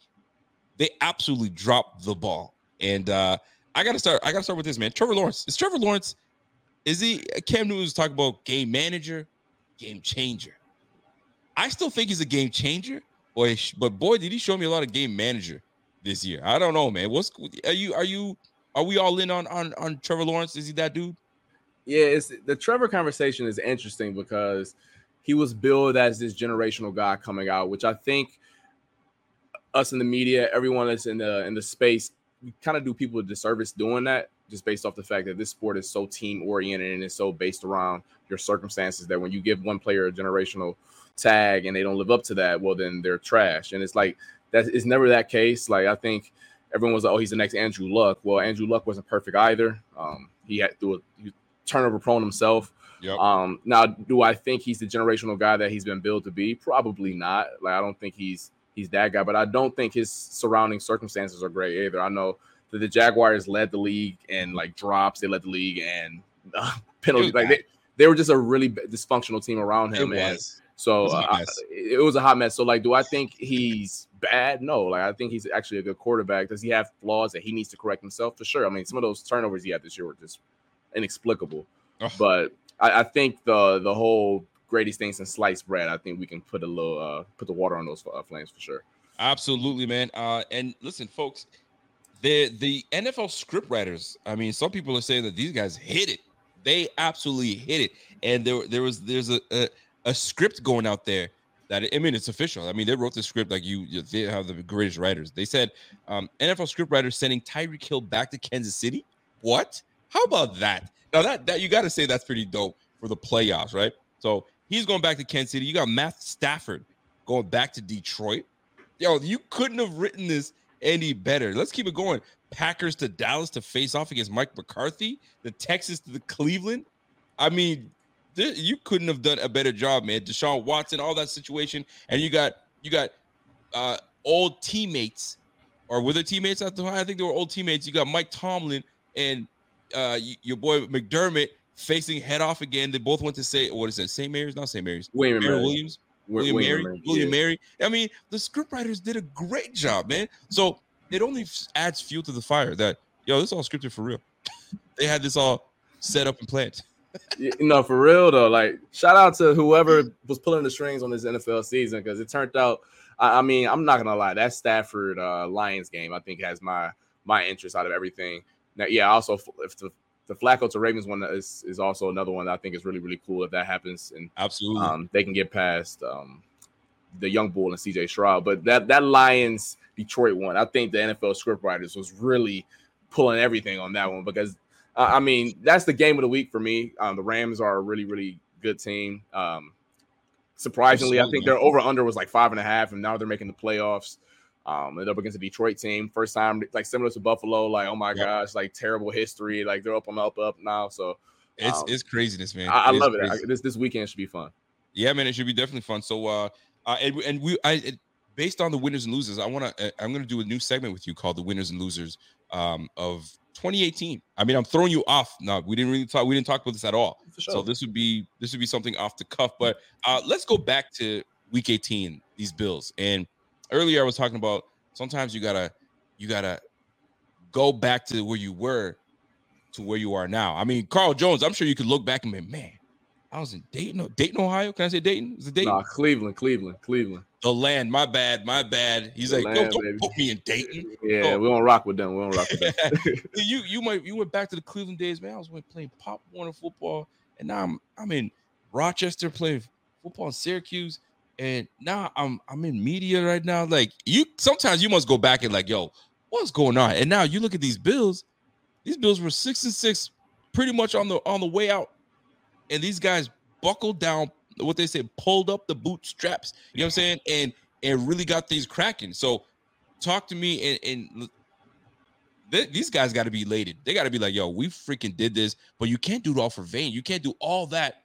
They absolutely dropped the ball. And uh, I gotta start, I gotta start with this, man. Trevor Lawrence. Is Trevor Lawrence is he Cam Newton was talking about game manager, game changer. I still think he's a game changer, boy. But boy, did he show me a lot of game manager this year. I don't know, man. What's are you are you are we all in on on on Trevor Lawrence? Is he that dude? Yeah, it's the Trevor conversation is interesting because he was billed as this generational guy coming out, which I think us in the media, everyone that's in the in the space, we kind of do people a disservice doing that, just based off the fact that this sport is so team oriented and it's so based around your circumstances that when you give one player a generational tag and they don't live up to that, well then they're trash. And it's like that is it's never that case. Like I think everyone was like, oh, he's the next Andrew Luck. Well, Andrew Luck wasn't perfect either. Um, he had through a he turnover prone himself. Yep. Um, now, do I think he's the generational guy that he's been billed to be? Probably not. Like, I don't think he's he's that guy, but I don't think his surrounding circumstances are great either. I know that the Jaguars led the league and like drops, they led the league and uh, (laughs) penalties. Like they, they were just a really dysfunctional team around It him, and was. so It was a uh, hot mess. it was a hot mess. So, like, do I think he's bad? No. Like, I think he's actually a good quarterback. Does he have flaws that he needs to correct himself? For sure. I mean, some of those turnovers he had this year were just inexplicable. But I, I think the the whole Grady thing since sliced bread. I think we can put a little uh put the water on those uh, flames for sure. Absolutely, man. Uh, and listen, folks, the the NFL script writers. I mean, some people are saying that these guys hit it. They absolutely hit it. And there there was there's a a, a script going out there that I mean it's official. I mean they wrote the script like you. you- They have the greatest writers. They said um, NFL script writers sending Tyreek Hill back to Kansas City. What? How about that? Now that that you got to say that's pretty dope for the playoffs, right? So He's going back to Kansas City. You got Matt Stafford going back to Detroit. Yo, you couldn't have written this any better. Let's keep it going. Packers to Dallas to face off against Mike McCarthy. The Texas to the Cleveland. I mean, you couldn't have done a better job, man. Deshaun Watson, all that situation, and you got you got uh old teammates, or were they teammates at the time? I think they were old teammates. You got Mike Tomlin and uh your boy McDermott facing head off again. They both went to say what is it? St. Mary's, not St. Mary's. William Mary. Williams. Wi- William, Mary, Mary, William yeah. Mary. I mean, the scriptwriters did a great job, man. So it only adds fuel to the fire that yo, this all scripted for real. (laughs) they had this all set up and planned. (laughs) you know, for real though, like shout out to whoever was pulling the strings on this NFL season because it turned out. I, I mean, I'm not gonna lie, that Stafford uh, Lions game I think has my my interest out of everything. Now, yeah, also if the the Flacco to Ravens one is is also another one I think is really really cool if that happens and Absolutely. um, they can get past um, the young bull and CJ Stroud. But that that Lions Detroit one, I think the NFL scriptwriters was really pulling everything on that one because uh, I mean that's the game of the week for me. Um, the Rams are a really really good team. Um, surprisingly, I think Absolutely. their over under was like five and a half, and now they're making the playoffs. Um, they're up against a Detroit team, first time like similar to Buffalo. Like, oh my Yep. gosh, like terrible history. Like they're up on up up now. So it's um, it's craziness, man. I, I is love it. I, this this weekend should be fun. Yeah, man, it should be definitely fun. So, uh, uh and, we- and we, I, it, based on the winners and losers, I want to, I'm going to do a new segment with you called the winners and losers, um, of 2018. I mean, I'm throwing you off. No, we didn't really talk. We didn't talk about this at all. For So this would be, this would be something off the cuff. But uh, let's go back to Week 18. These Bills. And earlier I was talking about sometimes you gotta, you gotta go back to where you were to where you are now. I mean, Carl Jones. I'm sure you could look back and be, man, I was in Dayton, Dayton, Ohio. Can I say Dayton? Is it Dayton? Nah, Cleveland, Cleveland, Cleveland. The land. My bad. My bad. He's The like, land, don't put me in Dayton. Yeah, Oh. we don't rock with them. We don't rock with them. (laughs) (laughs) you you might you went back to the Cleveland days, man. I was went playing Pop Warner football, and now I'm I'm in Rochester playing football in Syracuse, and now I'm I'm in media right now. Like you, sometimes you must go back and like, yo, what's going on? And now you look at these Bills. These Bills were six and six, pretty much on the on the way out, and these guys buckled down. What they say, pulled up the bootstraps. You know what I'm saying? And and really got things cracking. So talk to me and, and th- these guys got to be elated. They got to be like, yo, we freaking did this, but you can't do it all for vain. You can't do all that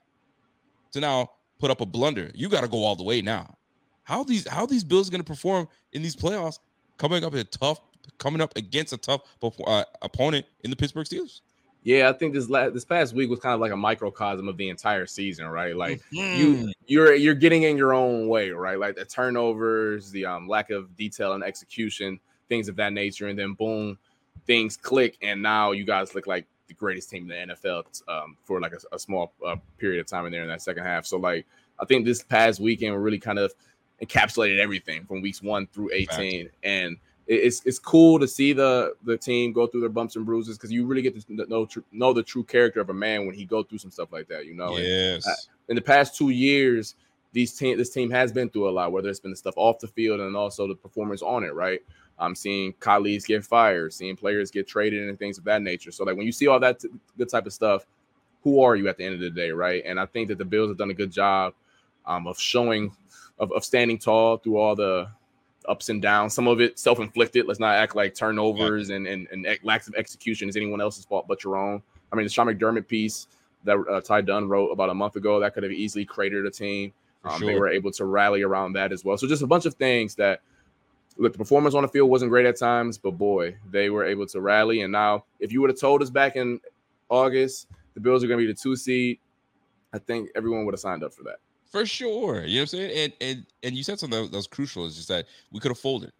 to now put up a blunder. You got to go all the way now. How these how these Bills going to perform in these playoffs? Coming up a tough, coming up against a tough uh, opponent in the Pittsburgh Steelers. yeah, I think this last this past week was kind of like a microcosm of the entire season, right? Like Mm. you you're you're getting in your own way, right? Like the turnovers, the um lack of detail and execution, things of that nature, and then boom, things click, and now you guys look like the greatest team in the NFL um, for like a, a small uh, period of time in there in that second half. So like I think this past weekend really kind of encapsulated everything from weeks one through 18 and it's it's cool to see the the team go through their bumps and bruises because you really get to know know the true character of a man when he go through some stuff like that you know? And yes, in the past two years these team this team has been through a lot whether it's been the stuff off the field and also the performance on it right i'm seeing colleagues get fired seeing players get traded and things of that nature so like when you see all that t- good type of stuff who are you at the end of the day right and i think that the bills have done a good job um, of showing of, of standing tall through all the ups and downs. Some of it self-inflicted. Let's not act like turnovers and and, and ex- lacks of execution is anyone else's fault but your own. I mean, the Sean McDermott piece that uh, Ty Dunn wrote about a month ago that could have easily cratered a team. Um, They were able to rally around that as well. So just a bunch of things that look the performance on the field wasn't great at times, but boy, they were able to rally. And now, if you would have told us back in August the Bills are going to be the two seed, I think everyone would have signed up for that. for sure. You know what I'm saying? And and and you said something that was crucial. Is just that we could have folded.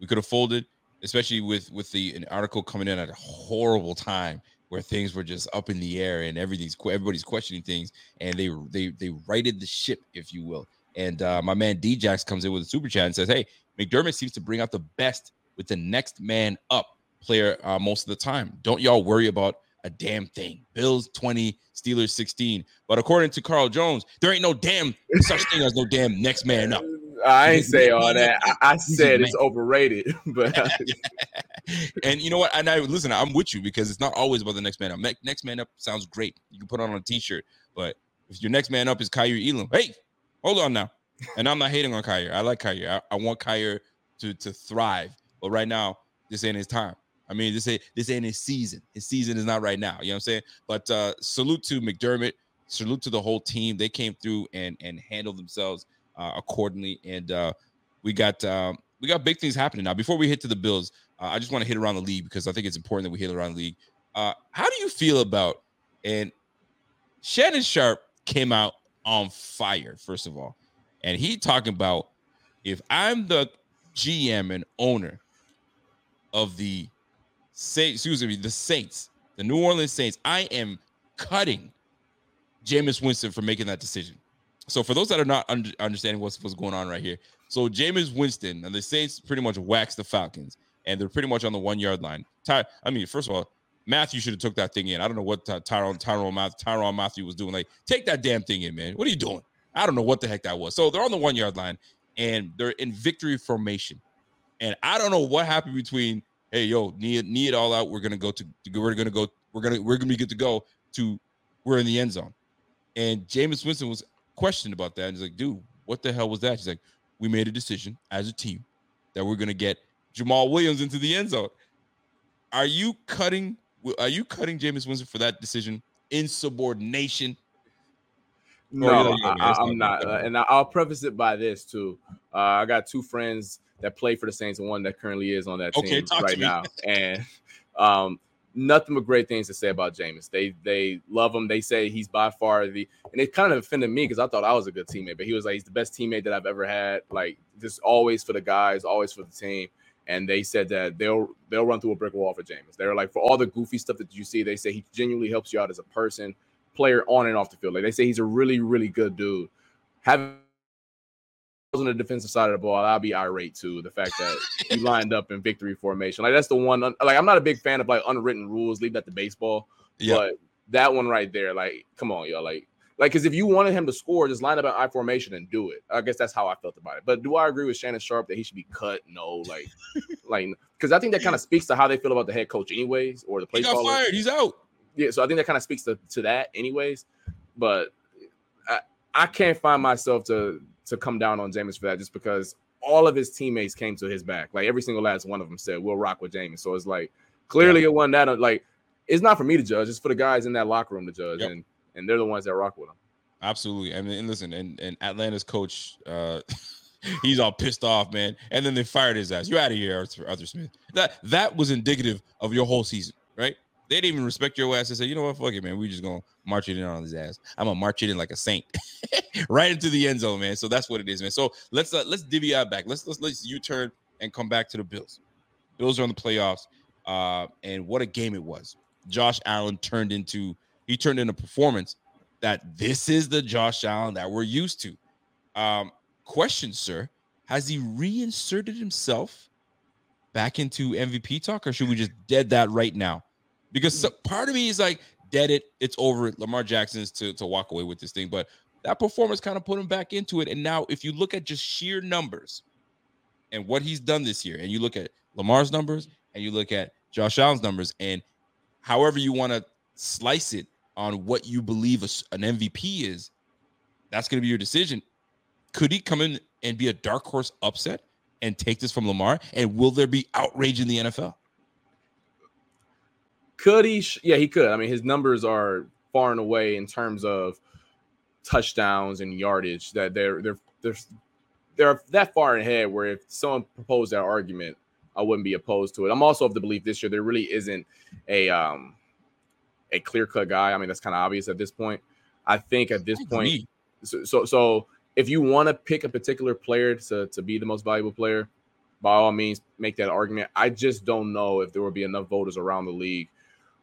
We could have folded, especially with with the an article coming in at a horrible time where things were just up in the air and everything's everybody's questioning things, and they they they righted the ship, if you will. And uh, my man Djax comes in with a super chat and says, "Hey, McDermott seems to bring out the best with the next man up player uh, most of the time. Don't y'all worry about a damn thing. Bills 20, Steelers 16. But according to Carl Jones, there ain't no damn such thing as no damn next man up. (laughs) I ain't say all that. I, I said it's overrated, (laughs) but (laughs) and you know what? And I listen, I'm with you because it's not always about the next man up. Next man up sounds great. You can put on a t-shirt, but if your next man up is Kaiir Elam, hey, hold on now. And I'm not hating on Kaiir. I like Kaiir. I, I want Kaiir to to thrive. But right now, this ain't his time. I mean, this ain't this ain't his season. His season is not right now. You know what I'm saying? But uh salute to McDermott. Salute to the whole team. They came through and and handled themselves uh, accordingly. And uh we got um we got big things happening now. Before we hit to the Bills, uh, I just want to hit around the league because I think it's important that we hit around the league. Uh, how do you feel about and Shannon Sharpe came out on fire, first of all. And he talking about if I'm the GM and owner of the Saints, excuse me, the Saints, the New Orleans Saints, I am cutting Jameis Winston for making that decision. So for those that are not under, understanding what's what's going on right here, so Jameis Winston and the Saints pretty much waxed the Falcons, and they're pretty much on the one yard line. Ty, I mean, first of all, Mathieu should have took that thing in. I don't know what Ty- Tyrone Tyrann Mathieu, Tyrann Mathieu was doing. Like, take that damn thing in, man. What are you doing? I don't know what the heck that was. So they're on the one yard line, and they're in victory formation. And I don't know what happened between hey yo knee knee it all out. We're gonna go to, we're gonna go we're gonna we're gonna be good to go to we're in the end zone. And Jameis Winston was questioned about that. And he's like, dude, what the hell was that? He's like, we made a decision as a team that we're gonna get Jamaal Williams into the end zone. Are you cutting? Are you cutting Jameis Winston for that decision in subordination? No, Oh, yeah, yeah, yeah, I, it's am not- not. Uh, and I- I'll preface it by this too. Uh, I got two friends that play for the Saints, and one that currently is on that Okay, team talk to right me. now. And um, nothing but great things to say about Jameis. They they love him. They say he's by far the, and it kind of offended me because I thought I was a good teammate, but he was like he's the best teammate that I've ever had. Like just always for the guys, always for the team. And they said that they'll they'll run through a brick wall for Jameis. They're like for all the goofy stuff that you see, they say he genuinely helps you out as a person, player on and off the field. Like they say he's a really really good dude. Having on the defensive side of the ball, I'll be irate too. The fact that he (laughs) lined up in victory formation, like that's the one. Like I'm not a big fan of like unwritten rules. Leave that to baseball. Yeah. But that one right there, like, come on, y'all, like, like, because if you wanted him to score, just line up in I formation and do it. I guess that's how I felt about it. But do I agree with Shannon Sharpe that he should be cut? No, like, (laughs) like, because I think that kind of speaks to how they feel about the head coach, anyways, or the play He got caller. fired. He's out. Yeah, so I think that kind of speaks to, to that, anyways. But I, I can't find myself to to come down on Jameis for that, just because all of his teammates came to his back. Like every single last one of them said, "We'll rock with Jameis." So it's like clearly it wasn't that. Like it's not for me to judge; it's for the guys in that locker room to judge, Yep. and and they're the ones that rock with him. Absolutely. I mean, and listen, and, and Atlanta's coach, uh, (laughs) he's all pissed off, man. And then they fired his ass. You're out of here, Arthur, Arthur Smith. That that was indicative of your whole season, right? They didn't even respect your ass and say, you know what, fuck it, man. We just gonna march it in on his ass. I'm gonna march it in like a saint, (laughs) right into the end zone, man. So that's what it is, man. So let's uh, let's divvy out back. Let's let's let's U turn and come back to the Bills. Bills are on the playoffs, uh, and what a game it was. Josh Allen turned into he turned into performance that this is the Josh Allen that we're used to. Um, question, sir, has he reinserted himself back into MVP talk, or should we just dead that right now? Because so, part of me is like, dead it, it's over. Lamar Jackson's to, to walk away with this thing, but that performance kind of put him back into it. And now, if you look at just sheer numbers and what he's done this year, and you look at Lamar's numbers and you look at Josh Allen's numbers, and however you want to slice it on what you believe an MVP is, that's going to be your decision. Could he come in and be a dark horse upset and take this from Lamar? And will there be outrage in the NFL? Could he? Sh- Yeah, he could. I mean, his numbers are far and away in terms of touchdowns and yardage that they're they're they're they're that far ahead. Where if someone proposed that argument, I wouldn't be opposed to it. I'm also of the belief this year there really isn't a um a clear cut guy. I mean, that's kind of obvious at this point. I think at this point, so, so so if you want to pick a particular player to to be the most valuable player, by all means make that argument. I just don't know if there will be enough voters around the league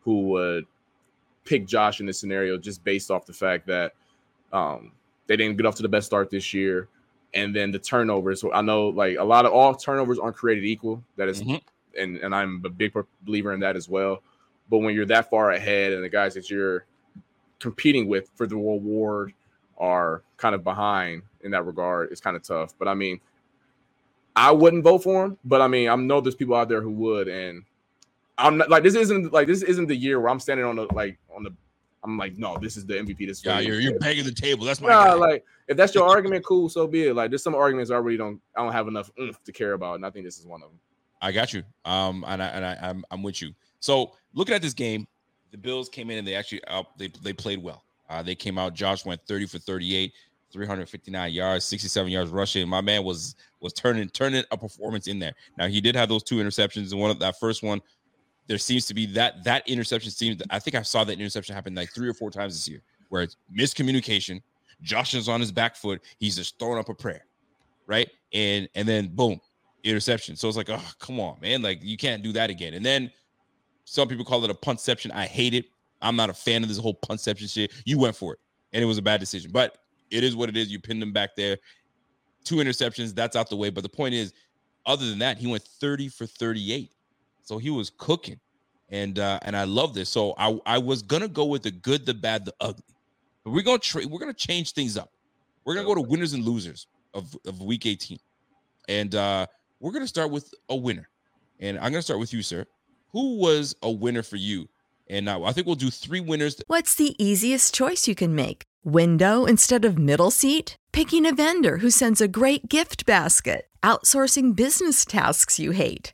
who would pick Josh in this scenario just based off the fact that um they didn't get off to the best start this year. And then the turnovers. So I know like a lot of all turnovers aren't created equal. That is- Mhm. and and I'm a big believer in that as well. But when you're that far ahead and the guys that you're competing with for the reward are kind of behind in that regard, it's kind of tough. But I mean, I wouldn't vote for him, but I mean, I know there's people out there who would, and I'm not like this isn't like this isn't the year where I'm standing on the like on the I'm like, no, this is the MVP. This is Yeah, you're, you're banging the table. That's my Nah, like if that's your argument, cool, so be it. Like there's some arguments I really don't I don't have enough oomph to care about, and I think this is one of them. I got you. Um, and I and I I'm I'm with you. So looking at this game, the Bills came in and they actually uh, they they played well. Uh, they came out. Josh went 30 for 38, 359 yards, 67 yards rushing. My man was was turning turning a performance in there. Now he did have those two interceptions, and one of that first one, there seems to be that that interception seems. I think I saw that interception happen like three or four times this year, where it's miscommunication. Josh is on his back foot. He's just throwing up a prayer, right? And and then boom, interception. So it's like, oh, come on, man. Like you can't do that again. And then some people call it a puntception. I hate it. I'm not a fan of this whole puntception shit. You went for it, and it was a bad decision. But it is what it is. You pinned him back there. Two interceptions. That's out the way. But the point is, other than that, he went 30 for 38. So he was cooking. And uh, and I love this. So I, I was gonna go with the good, the bad, the ugly. But we're gonna trade, we're gonna change things up. We're gonna go to winners and losers of, of week 18. And uh we're gonna start with a winner. And I'm gonna start with you, sir. Who was a winner for you? And I think we'll do three winners. What's the easiest choice you can make? Window instead of middle seat? Picking a vendor who sends a great gift basket? Outsourcing business tasks you hate?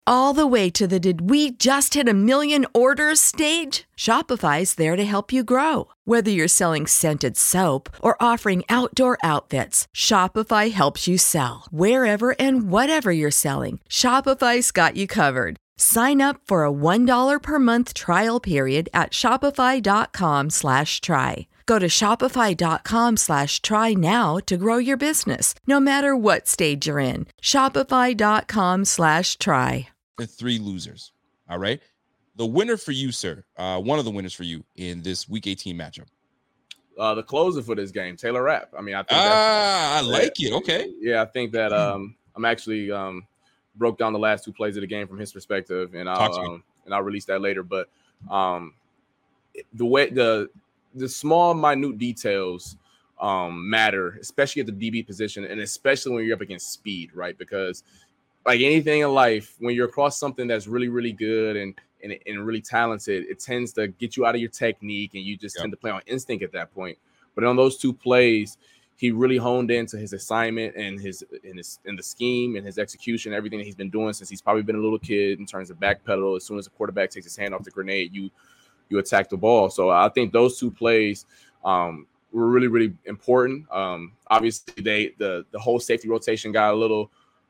all the way to the did we just hit a million orders stage? Shopify's there to help you grow. Whether you're selling scented soap or offering outdoor outfits, Shopify helps you sell. Wherever and whatever you're selling, Shopify's got you covered. Sign up for a $1 per month trial period at shopify.com slash try. Go to shopify.com slash try now to grow your business, no matter what stage you're in. Shopify.com slash try. and three losers. All right. The winner for you, sir. Uh, one of the winners for you in this week 18 matchup. Uh, the closer for this game, Taylor Rapp. I mean, I think that's- Ah, I like it. Okay. Yeah, I think that um I'm actually um broke down the last two plays of the game from his perspective, and I'll um, and I'll release that later. But um the way the the small minute details um matter, especially at the DB position, and especially when you're up against speed, right? Because like anything in life, when you're across something that's really, really good and and, and really talented, it tends to get you out of your technique and you just Yep. tend to play on instinct at that point. But on those two plays, he really honed into his assignment and his in his in the scheme and his execution, everything that he's been doing since he's probably been a little kid in terms of backpedal. As soon as the quarterback takes his hand off the grenade, you you attack the ball. So I think those two plays um, were really really important. Um, obviously, they the the whole safety rotation got a little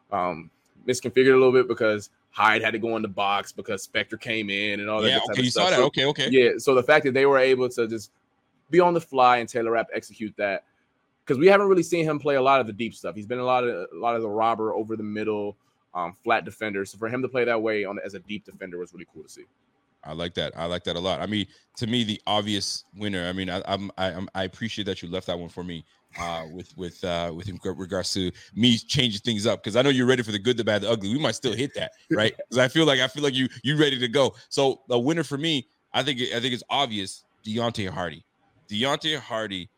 um, misconfigured a little bit because Hyde had to go in the box because Spector came in and all that. Yeah. Okay. You stuff. saw that. So- Okay. Okay. yeah. So the fact that they were able to just be on the fly and Taylor Rapp execute that, because we haven't really seen him play a lot of the deep stuff. He's been a lot of a lot of the robber over the middle, um, flat defender. So for him to play that way on as a deep defender was really cool to see. I like that. I like that a lot. I mean, to me, the obvious winner. I mean, I, I'm I, I'm I appreciate that you left that one for me. Uh, with with uh with in regards to me changing things up because I know you're ready for the good, the bad, the ugly. We might still hit that, (laughs) right? Because I feel like I feel like you you ready to go. So the winner for me, I think I think it's obvious. Deonte Harty, Deonte Harty.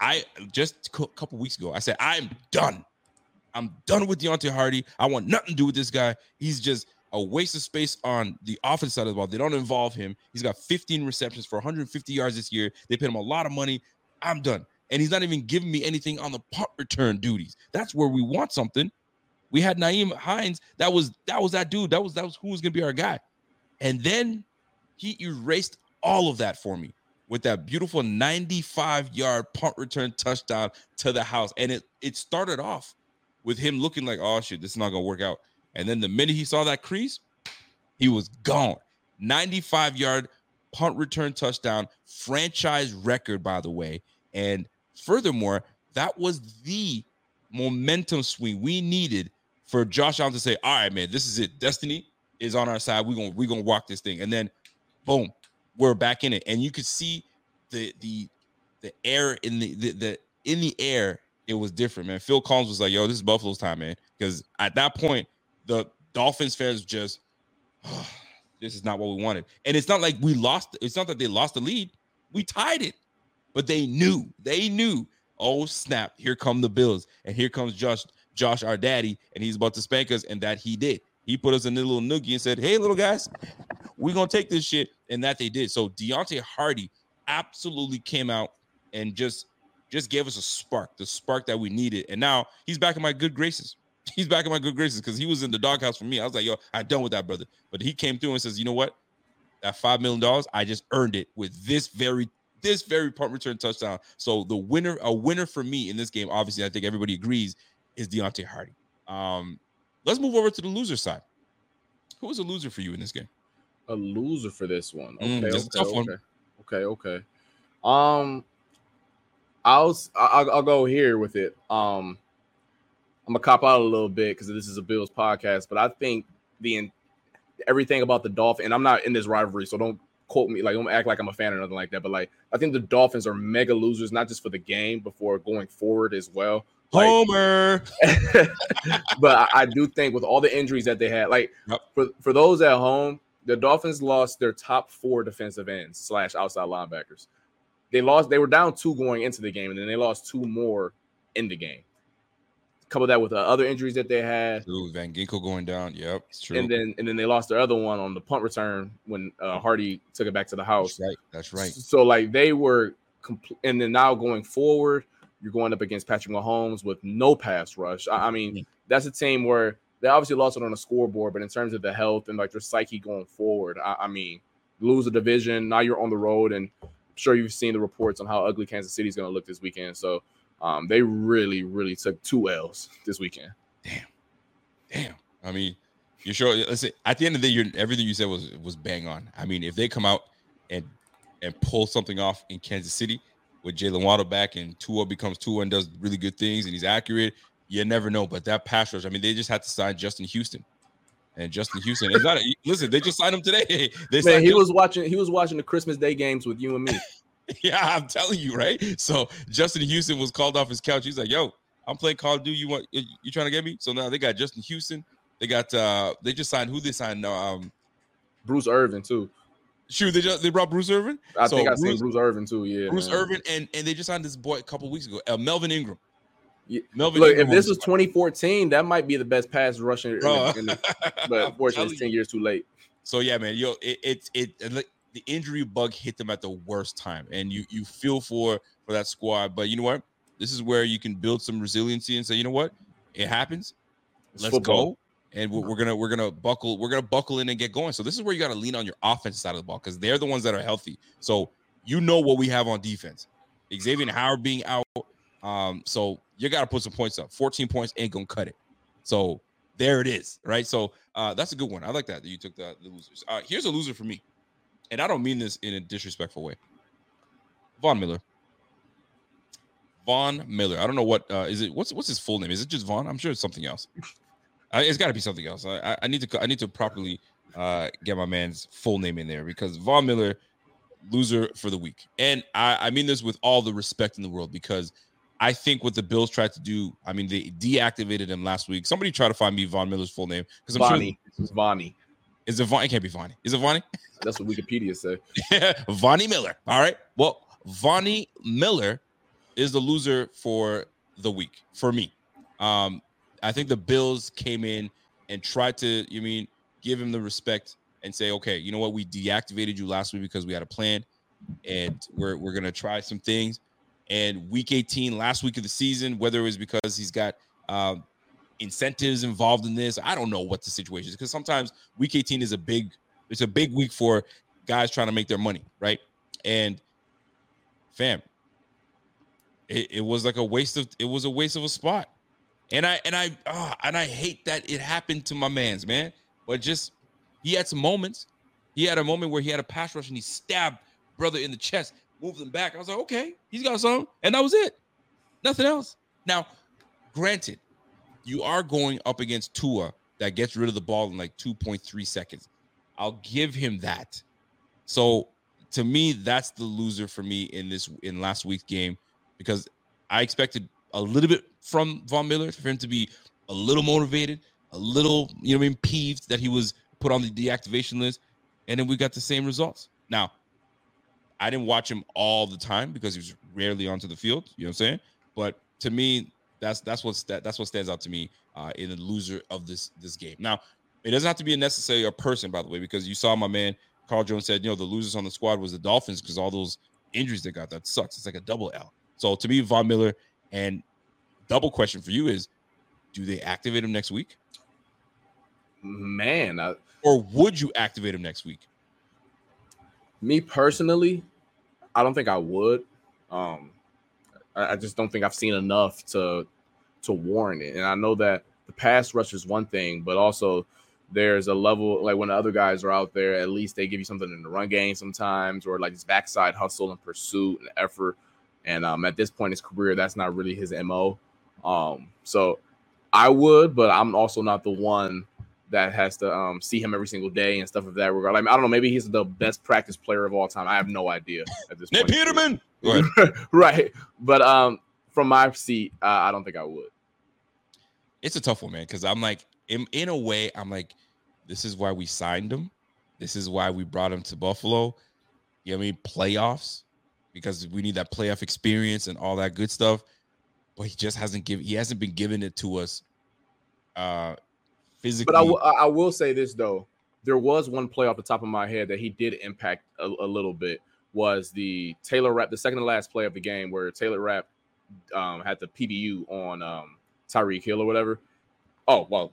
I just a couple weeks ago I said I'm done. I'm done with Deonte Harty. I want nothing to do with this guy. He's just a waste of space on the offense side of the ball. They don't involve him. He's got 15 receptions for 150 yards this year. They paid him a lot of money. I'm done. And he's not even giving me anything on the punt return duties. That's where we want something. We had Nyheim Hines. That was that was that dude. That was that was who was gonna be our guy. And then he erased all of that for me with that beautiful 95 yard punt return touchdown to the house. And it it started off with him looking like, oh shit, this is not gonna work out. And then the minute he saw that crease, he was gone. 95 yard punt return touchdown, franchise record, by the way. And furthermore, that was the momentum swing we needed for Josh Allen to say, all right, man, this is it. Destiny is on our side. We're gonna we're gonna walk this thing. And then boom, we're back in it. And you could see the the the air in the the, the in the air, it was different, man. Phil Collins was like, yo, this is Buffalo's time, man. Because at that point, the Dolphins fans just (sighs) this is not what we wanted. And it's not like we lost. It's not that they lost the lead. We tied it, but they knew. They knew. Oh snap! Here come the Bills, and here comes Josh, Josh, our daddy, and he's about to spank us, and that he did. He put us in a little noogie and said, "Hey, little guys, we're gonna take this shit," and that they did. So Deonte Harty absolutely came out and just just gave us a spark, the spark that we needed, and now he's back in my good graces. (laughs) He's back in my good graces because he was in the doghouse for me. I was like, "Yo, I'm done with that, brother." But he came through and says, "You know what? That five million dollars, I just earned it with this very this very punt return touchdown." So the winner, a winner for me in this game, obviously, I think everybody agrees, is Deonte Harty. Um, let's move over to the loser side. Who was a loser for you in this game? A loser for this one. Okay, Mm, this is a okay, tough one. okay, okay, okay. Um, I'll I'll, I'll go here with it. Um, I'm gonna cop out a little bit because this is a Bills podcast, but I think the everything about the Dolphins, and I'm not in this rivalry, so don't quote me like don't act like I'm a fan or nothing like that. But like, I think the Dolphins are mega losers, not just for the game, but for going forward as well. Like, Homer. (laughs) but I, I do think with all the injuries that they had, like Yep. for for those at home, the Dolphins lost their top four defensive ends slash outside linebackers. They lost. They were down two going into the game, and then they lost two more in the game. Couple that with the other injuries that they had, Van Ginkel going down. Yep, it's true. and then and then they lost their other one on the punt return when uh, Harty took it back to the house. That's right. That's right. So like they were, compl- and then now going forward, you're going up against Patrick Mahomes with no pass rush. I, I mean, that's a team where they obviously lost it on the scoreboard, but in terms of the health and like their psyche going forward, I, I mean, lose a division. Now you're on the road, and I'm sure you've seen the reports on how ugly Kansas City's going to look this weekend. So um, they really, really took two L's this weekend. Damn. Damn. I mean, you're sure? Listen, at the end of the day, you're, everything you said was was bang on. I mean, if they come out and and pull something off in Kansas City with Jaylen Waddle back and Tua becomes Tua and does really good things and he's accurate, you never know. But that pass rush, I mean, they just had to sign Justin Houston. And Justin Houston is not. A, (laughs) listen, they just signed him today. (laughs) They Man, he him- was watching. He was watching the Christmas Day games with you and me. (laughs) Yeah, I'm telling you, right? So Justin Houston was called off his couch. He's like, "Yo, I'm playing Call of Duty. You want? You you trying to get me?" So now they got Justin Houston. They got. uh They just signed. Who they signed? Um, Bruce Irvin too. Shoot, they just they brought Bruce Irvin. I So think I seen Bruce- Bruce Irvin too. Yeah, Bruce man. Irvin, and and they just signed this boy a couple weeks ago, uh, Melvin Ingram. Yeah. Melvin. Look, if Ingram this was 2014, that might be the best pass rusher. in the- in the- (laughs) but unfortunately, it's 10 years too late. So yeah, man, yo, it it, it it the injury bug hit them at the worst time, and you you feel for for that squad. But you know what? This is where you can build some resiliency and say, you know what, it happens. Let's go, and we're, we're gonna we're gonna buckle we're gonna buckle in and get going. So this is where you got to lean on your offense side of the ball because they're the ones that are healthy. So you know what we have on defense. Xavier Howard being out, um, so you got to put some points up. 14 points ain't gonna cut it. So there it is, right? So uh, that's a good one. I like that that you took the, the losers. Uh, here's a loser for me, and I don't mean this in a disrespectful way. Von Miller. Von Miller. I don't know what uh, is it. What's what's his full name? Is it just Von? I'm sure it's something else. Uh, it's got to be something else. I, I- I need to I need to properly uh, get my man's full name in there because Von Miller, loser for the week, and I, I mean this with all the respect in the world because I think what the Bills tried to do. I mean they deactivated him last week. Somebody try to find me Von Miller's full name because I'm Vonnie. sure It's Vonnie. is it Von? It can't be Vonnie. Is it Vonnie? (laughs) That's what Wikipedia said. (laughs) Vonnie Miller. All right. Well, Vonnie Miller is the loser for the week for me. Um, I think the Bills came in and tried to, you mean, give him the respect and say, okay, you know what, we deactivated you last week because we had a plan, and we're we're gonna try some things. And week 18, last week of the season, whether it was because he's got um, incentives involved in this, I don't know what the situation is because sometimes week 18 is a big, it's a big week for guys trying to make their money, right? And fam, it, it was like a waste of it was a waste of a spot. And I and I ah, and I hate that it happened to my man's man. But just he had some moments. He had a moment where he had a pass rush and he stabbed brother in the chest, moved him back. I was like, okay, he's got some, and that was it. Nothing else. Now, granted, you are going up against Tua that gets rid of the ball in like 2.3 seconds. I'll give him that. So to me, that's the loser for me in this in last week's game because I expected a little bit from Von Miller for him to be a little motivated, a little, you know, what I mean, peeved that he was put on the deactivation list. and then we got the same results. Now, I didn't watch him all the time because he was rarely onto the field. You know what I'm saying? But to me, that's that's what's that, that's what stands out to me uh, in the loser of this this game. Now, it doesn't have to be necessarily a person, by the way, because you saw my man Carl Jones said, you know, the losers on the squad was the Dolphins because all those injuries they got. That sucks. It's like a double L. So to me, Von Miller and double question for you is, do they activate him next week, Man, I, or would you activate him next week? me personally, I don't think I would. Um, I, I just don't think I've seen enough to to warrant it. And I know that the pass rush is one thing, but also there's a level like when the other guys are out there, at least they give you something in the run game sometimes, or like this backside hustle and pursuit and effort. And um, at this point in his career, that's not really his mo. Um, so I would, but I'm also not the one that has to um, see him every single day and stuff of that regard. Like, I don't know, maybe he's the best practice player of all time. I have no idea at this Nate point. Peterman. (laughs) Ahead. right. But um, from my seat, uh, I don't think I would. it's a tough one, man. Because I'm like, in, in a way, I'm like, this is why we signed him. This is why we brought him to Buffalo. You know what I mean? Playoffs, because we need that playoff experience and all that good stuff. But he just hasn't given. He hasn't been giving it to us. Uh, physically. But I, w- I will say this though, there was one play off the top of my head that he did impact a, a little bit. Was the Taylor Rapp the second to last play of the game where Taylor Rapp um, had the PBU on um, Tyreek Hill or whatever? Oh well,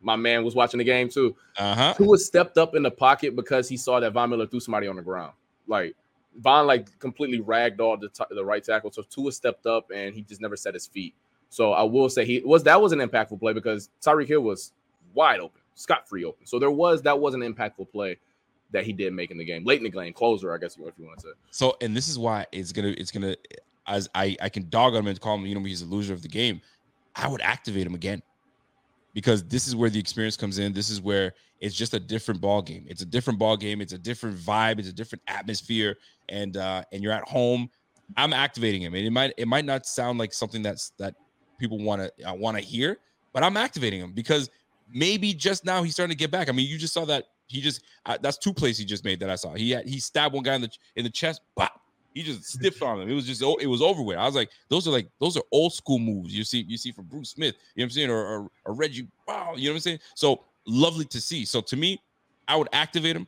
my man was watching the game too. uh huh. Tua stepped up in the pocket because he saw that Von Miller threw somebody on the ground. Like Von like completely ragdolled the, t- the right tackle. So Tua stepped up and he just never set his feet. So I will say he was that was an impactful play because Tyreek Hill was wide open, scot free open. So there was that was an impactful play that he did make in the game, late in the game, closer, I guess if you want to say. So, and this is why it's gonna, it's gonna, as I, I can dog on him and call him, you know, he's a loser of the game. I would activate him again because this is where the experience comes in. This is where it's just a different ball game. It's a different ball game. It's a different vibe. It's a different atmosphere, and uh, and you're at home. I'm activating him, and it might, it might not sound like something that's that people want to uh, want to hear, but I'm activating him because maybe just now he's starting to get back. I mean, you just saw that he just uh, that's two plays he just made that I saw. He had he stabbed one guy in the in the chest. Bop. He just (laughs) stiffed on him. It was just oh, it was over with. I was like, those are like those are old school moves. You see, you see from Bruce Smith. You know what I'm saying, or or, or Reggie. Wow, you know what I'm saying. So lovely to see. So to me, I would activate him,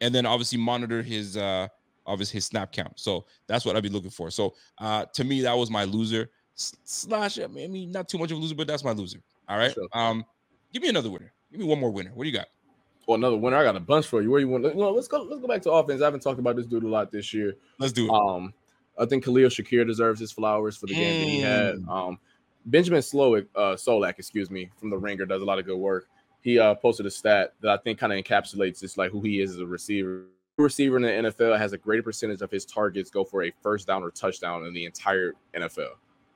and then obviously monitor his uh obviously his snap count. So that's what I'd be looking for. So uh to me, that was my loser slash. I mean, I mean, not too much of a loser, but that's my loser. All right. Sure. Um, give me another winner. Give me one more winner. What do you got? Well, another winner. I got a bunch for you. Where you want? Let's go. Let's go back to offense. I haven't talked about this dude a lot this year. Let's do it. Um, I think Khalil Shakir deserves his flowers for the game that he had. Mm. Um, Benjamin Slowick, uh, Solak, excuse me, from the Ringer, does a lot of good work. He uh, posted a stat that I think kind of encapsulates just like who he is as a receiver. Receiver in the NFL has a greater percentage of his targets go for a first down or touchdown in the entire NFL.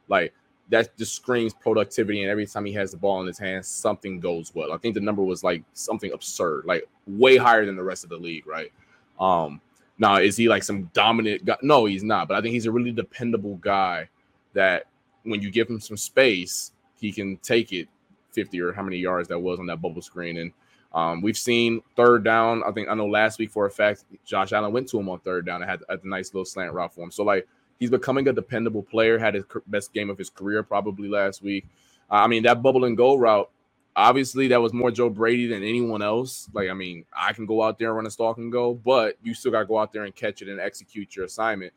Like that just screams productivity, and every time he has the ball in his hands, something goes well. I think the number was like something absurd, like way higher than the rest of the league, right? Um, now, is he like some dominant guy? No, he's not. But I think he's a really dependable guy that when you give him some space, he can take it 50 or how many yards that was on that bubble screen. And um, we've seen third down. I think I know last week for a fact, Josh Allen went to him on third down and had, had a nice little slant route for him. So, like, he's becoming a dependable player, had his best game of his career probably last week. I mean, that bubble and go route, obviously, that was more Joe Brady than anyone else. Like, I mean, I can go out there and run a stalk and go, but you still got to go out there and catch it and execute your assignment.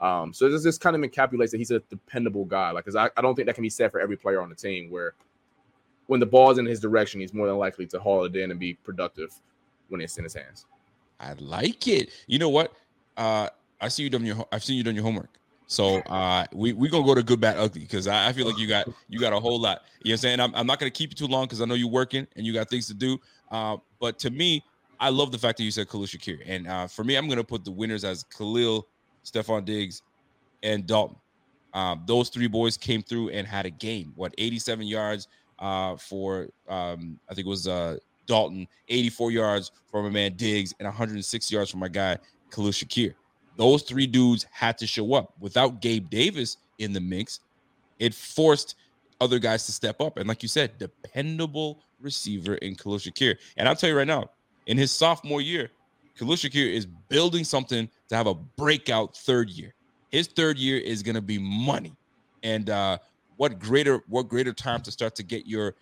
Um, so this just kind of encapsulates that he's a dependable guy. Like, because I, I don't think that can be said for every player on the team. Where when the ball's in his direction, he's more than likely to haul it in and be productive when it's in his hands. I like it. You know what? Uh, I see you done your. I've seen you done your homework. So uh, we we gonna go to good, bad, ugly because I, I feel like you got you got a whole lot. You know what I'm saying? I'm, I'm not gonna keep you too long because I know you're working and you got things to do. Uh, but to me, I love the fact that you said Khalil Shakir. And uh, for me, I'm gonna put the winners as Khalil, Stefon Diggs, and Dalton. Um, those three boys came through and had a game. What 87 yards uh, for um, I think it was uh, Dalton, 84 yards for my man Diggs, and 106 yards from my guy Khalil Shakir. Those three dudes had to show up. Without Gabe Davis in the mix, it forced other guys to step up. And like you said, dependable receiver in Khalil Shakir. And I'll tell you right now, in his sophomore year, Khalil Shakir is building something to have a breakout third year. His third year is going to be money, and uh, what greater what greater time to start to get your,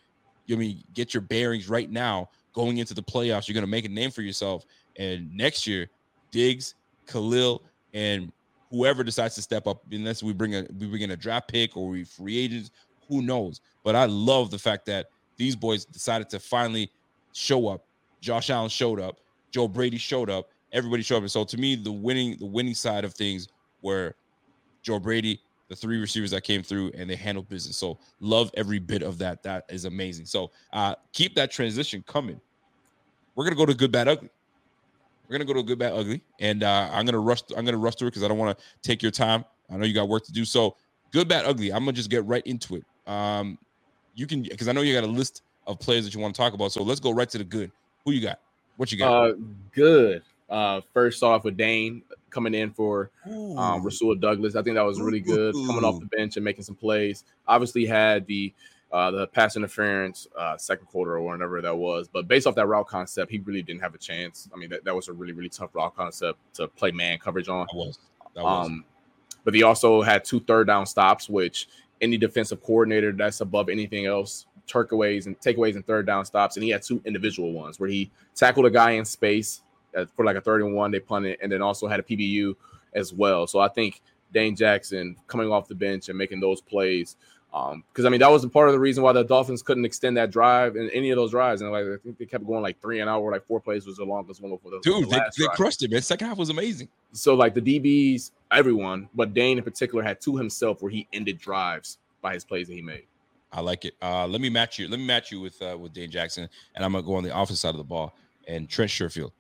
you mean get your bearings right now going into the playoffs. You're going to make a name for yourself, and next year, Diggs, Khalil, and whoever decides to step up, unless we bring a we bring in a draft pick or we free agents, who knows? But I love the fact that these boys decided to finally show up. Josh Allen showed up. Joe Brady showed up. Everybody showed up. And so to me, the winning the winning side of things were Joe Brady, the three receivers that came through, and they handled business. So love every bit of that. That is amazing. So uh, keep that transition coming. We're gonna go to good, bad, ugly. We're gonna go to good, bad, ugly, and uh, I'm gonna rush. I'm gonna rush through it because I don't want to take your time. I know you got work to do. So good, bad, ugly. I'm gonna just get right into it. Um, you can because I know you got a list of players that you want to talk about. So let's go right to the good. Who you got? What you got? Uh, good. Uh, first off with Dane coming in for um, Rasul Douglas. I think that was really good coming off the bench and making some plays. Obviously had the uh, the pass interference uh, second quarter or whatever that was, but based off that route concept, he really didn't have a chance. I mean, that, that was a really really tough route concept to play man coverage on. That was. That was. Um, but he also had two third down stops, which any defensive coordinator that's above anything else turkaways and takeaways and third down stops, and he had two individual ones where he tackled a guy in space for like a third and one, they punted, and then also had a PBU as well. So I think Dane Jackson coming off the bench and making those plays. Um, because I mean that was part of the reason why the Dolphins couldn't extend that drive in any of those drives, and like I think they kept going like three an hour, like four plays was the longest one for the Dude, the they, they crushed it, man. Second half was amazing. So like the DBs, everyone, but Dane in particular had two himself where he ended drives by his plays that he made. I like it. Uh, let me match you. Let me match you with uh, with Dane Jackson, and I'm gonna go on the offensive side of the ball and Trent Sherfield.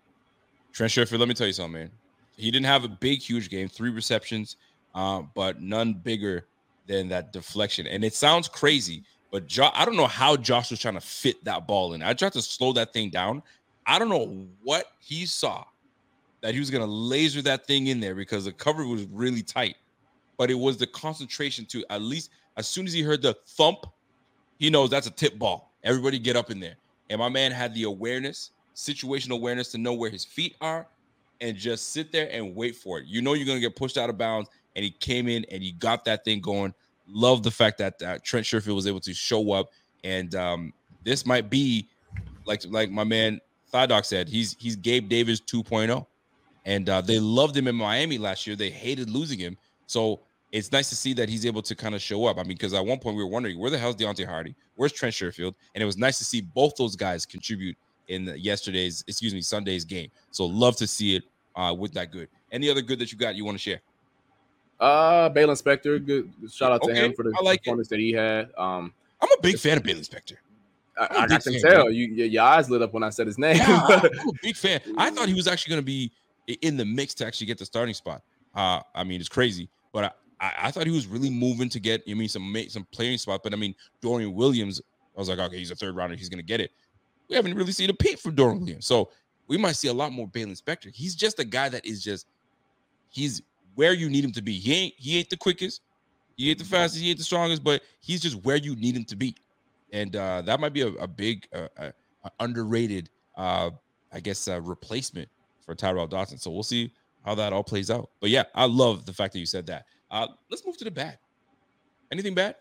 Trent Sherfield. Let me tell you something, man. He didn't have a big, huge game, three receptions, uh, but none bigger than that deflection. And it sounds crazy, but jo- I don't know how Josh was trying to fit that ball in. I tried to slow that thing down. I don't know what he saw that he was gonna laser that thing in there because the cover was really tight. But it was the concentration to at least as soon as he heard the thump, he knows that's a tip ball. Everybody get up in there. And my man had the awareness, situational awareness to know where his feet are and just sit there and wait for it. You know you're going to get pushed out of bounds. And he came in and he got that thing going. Love the fact that uh, Trent Sherfield was able to show up. And um, this might be like like my man Thigh Dog said, he's he's Gabe Davis 2.0. And uh, they loved him in Miami last year. They hated losing him. So it's nice to see that he's able to kind of show up. I mean, because at one point we were wondering where the hell's Deonte Harty, where's Trent Sherfield, and it was nice to see both those guys contribute in yesterday's, excuse me, Sunday's game. So love to see it uh, with that good. Any other good that you got you want to share? Uh, Baylon Spector, good shout out to Okay, him for the I like it. performance that he had. Um, I'm a big fan of Baylon Spector. I, I, can tell you your, your eyes lit up when I said his name. Yeah, (laughs) I'm a big fan. I thought he was actually going to be in the mix to actually get the starting spot. Uh, I mean, it's crazy, but I, I, I thought he was really moving to get. I mean, some some playing spot. But I mean, Dorian Williams. I was like, okay, he's a third rounder. He's going to get it. We haven't really seen a peep from Dorian Williams, so we might see a lot more Baylon Spector. He's just a guy that is just he's where you need him to be. He ain't he ain't the quickest, he ain't the fastest, he ain't the strongest, but he's just where you need him to be. And uh, that might be a, a big, uh, uh, underrated, uh, I guess, uh, replacement for Tyrel Dodson. So we'll see how that all plays out. But yeah, I love the fact that you said that. Uh, let's move to the bad. Anything bad?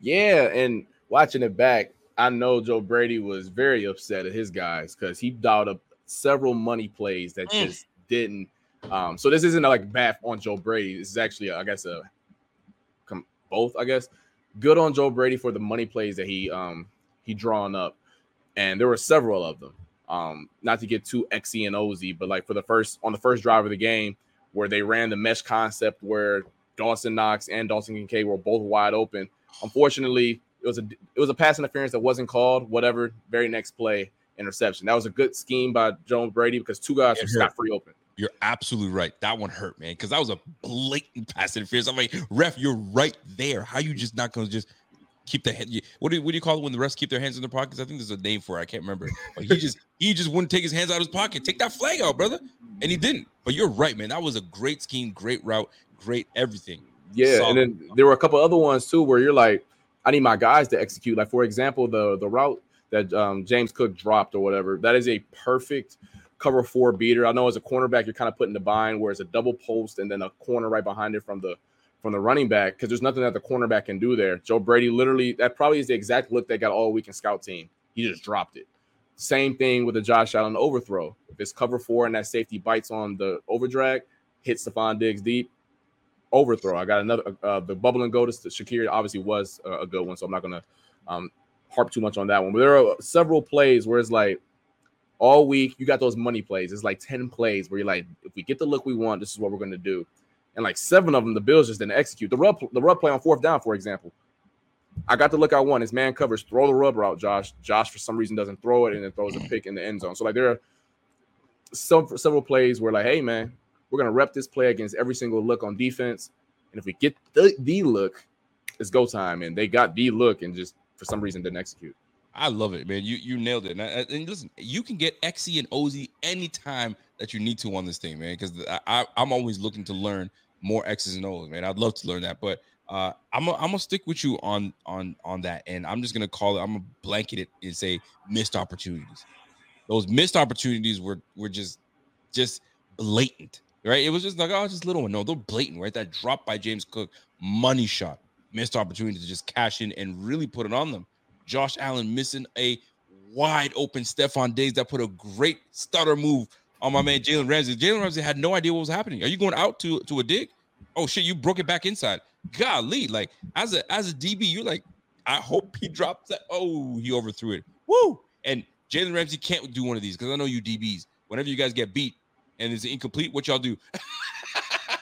Yeah, and watching it back, I know Joe Brady was very upset at his guys because he dialed up several money plays that Mm. just didn't. Um, so this isn't like bad on Joe Brady. This is actually, I guess, a com- both. I guess good on Joe Brady for the money plays that he um he drawn up, and there were several of them. Um, not to get too xy and ozy, but like for the first on the first drive of the game where they ran the mesh concept where Dawson Knox and Dalton Kincaid were both wide open. Unfortunately, it was a it was a pass interference that wasn't called. Whatever. Very next play, interception. That was a good scheme by Joe Brady because two guys It were scot free open. You're absolutely right. That one hurt, man, because that was a blatant pass interference. I'm like, ref, you're right there. How you just not gonna just keep the head? What do, what do you call it when the refs keep their hands in their pockets? I think there's a name for it. I can't remember. But he just (laughs) he just wouldn't take his hands out of his pocket. Take that flag out, brother, and he didn't. But you're right, man. That was a great scheme, great route, great everything. Yeah, Solid. and then there were a couple other ones too where you're like, I need my guys to execute. Like for example, the the route that um, James Cook dropped or whatever. That is a perfect cover four beater. I know as a cornerback, you're kind of putting the bind where it's a double post and then a corner right behind it from the from the running back because there's nothing that the cornerback can do there. Joe Brady literally that probably is the exact look they got all week in scout team. He just dropped it. Same thing with the Josh Allen overthrow. If it's cover four and that safety bites on the overdrag, hits Stefon Diggs deep, overthrow. I got another uh, the bubble and go to Shakir obviously was a, a good one, so I'm not gonna um, harp too much on that one. But there are several plays where it's like all week you got those money plays. It's like 10 plays where you're like, if we get the look we want, this is what we're gonna do. And like seven of them, the Bills just didn't execute. The rub the rub play on fourth down, for example. I got the look I want. His man covers, throw the rubber out, Josh. Josh for some reason doesn't throw it and then throws a pick in the end zone. So like there are some several plays where like, hey man, we're gonna rep this play against every single look on defense. And if we get the, the look, it's go time. And they got the look and just for some reason didn't execute. I love it, man. You you nailed it. And, I- and listen, you can get XE and OZ anytime that you need to on this thing, man. Because I, I'm always looking to learn more X's and O's, man. I'd love to learn that, but uh, I'm gonna I'm gonna stick with you on on on that, and I'm just gonna call it. I'm gonna blanket it and say missed opportunities. Those missed opportunities were were just just blatant, right? It was just like oh, just little one. No, they're blatant, right? That drop by James Cook, money shot, missed opportunity to just cash in and really put it on them. Josh Allen missing a wide open Stefon Diggs that put a great stutter move on my man Jalen Ramsey. Jalen Ramsey had no idea what was happening. Are you going out to to a dig? Oh shit, you broke it back inside. Golly, like as a as a DB, you're like, I hope he drops that. Oh, he overthrew it. Woo! And Jalen Ramsey can't do one of these because I know you DBs. Whenever you guys get beat and it's incomplete, what y'all do?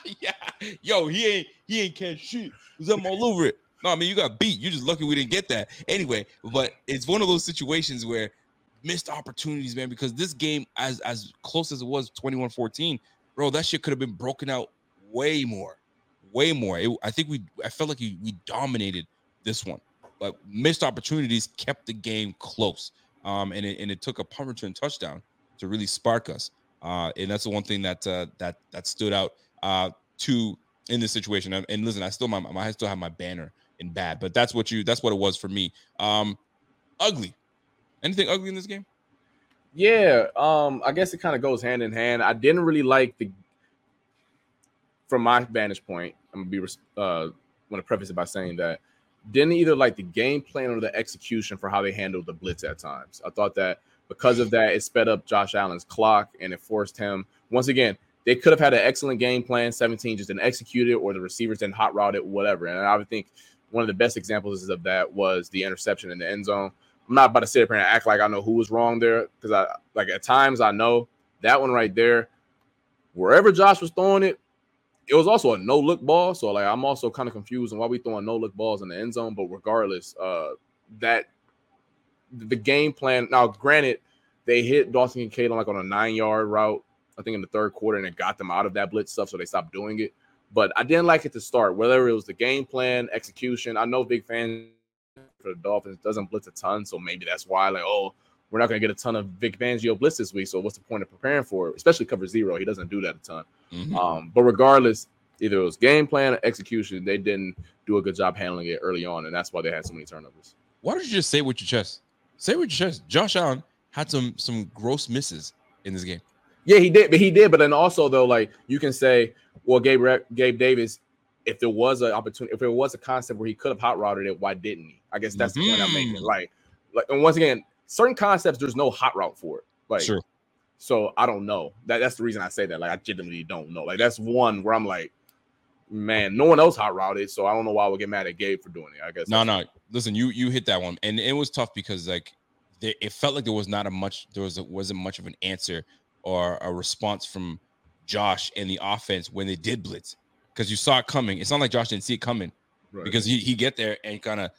(laughs) yeah, yo, he ain't he ain't catch shit. Cause I'm all over it. No, I mean you got beat. You're just lucky we didn't get that anyway. But it's one of those situations where missed opportunities, man. Because this game, as as close as it was, 21-14, bro, that shit could have been broken out way more, way more. It, I think we, I felt like we, we dominated this one, but missed opportunities kept the game close. Um, and it, and it took a punt return touchdown to really spark us. Uh, and that's the one thing that uh, that that stood out uh, to in this situation. And, listen, I still my, my I still have my banner in bad, but that's what you that's what it was for me. Um, ugly. Anything ugly in this game? Yeah, um, I guess it kind of goes hand in hand. I didn't really like the, from my vantage point. I'm gonna be uh, want to preface it by saying that didn't either like the game plan or the execution for how they handled the blitz at times. I thought that because of that, it sped up Josh Allen's clock and it forced him once again. They could have had an excellent game plan. 17 just didn't execute it, or the receivers didn't hot route it, whatever. And I would think one of the best examples of that was the interception in the end zone. I'm not about to sit up here and act like I know who was wrong there because I like at times I know that one right there, wherever Josh was throwing it, it was also a no look ball. So like I'm also kind of confused on why we throwing no look balls in the end zone. But regardless, uh, that the game plan. Now, granted, they hit Dalton Kincaid on like on a nine yard route, I think in the third quarter, and it got them out of that blitz stuff, so they stopped doing it. But I didn't like it to start, whether it was the game plan, execution. I know big fan for the Dolphins doesn't blitz a ton, so maybe that's why, like, oh, we're not going to get a ton of Vic Fangio blitz this week. So what's the point of preparing for it? Especially cover zero, he doesn't do that a ton. Mhm. Um, but regardless, either it was game plan or execution, they didn't do a good job handling it early on, and that's why they had so many turnovers. Why don't you just say it with your chest? Say with your. Josh Allen had some some gross misses in this game. Yeah, he did, but he did. But then also though, like you can say, well, Gabe Gabe Davis, if there was an opportunity, if there was a concept where he could have hot routed it, why didn't he? I guess that's the point I'm making. Mhm. Like, like, and once again, certain concepts there's no hot route for it. Like, Sure. so I don't know. That that's the reason I say that. Like, I genuinely don't know. Like, that's one where I'm like, man, no one else hot routed, so I don't know why I would get mad at Gabe for doing it. I guess No, no. Listen, you you hit that one, and it was tough because like there, it felt like there was not a much there was a, wasn't much of an answer or a response from Josh and the offense when they did blitz because you saw it coming. It's not like Josh didn't see it coming Right. because he he get there and kind of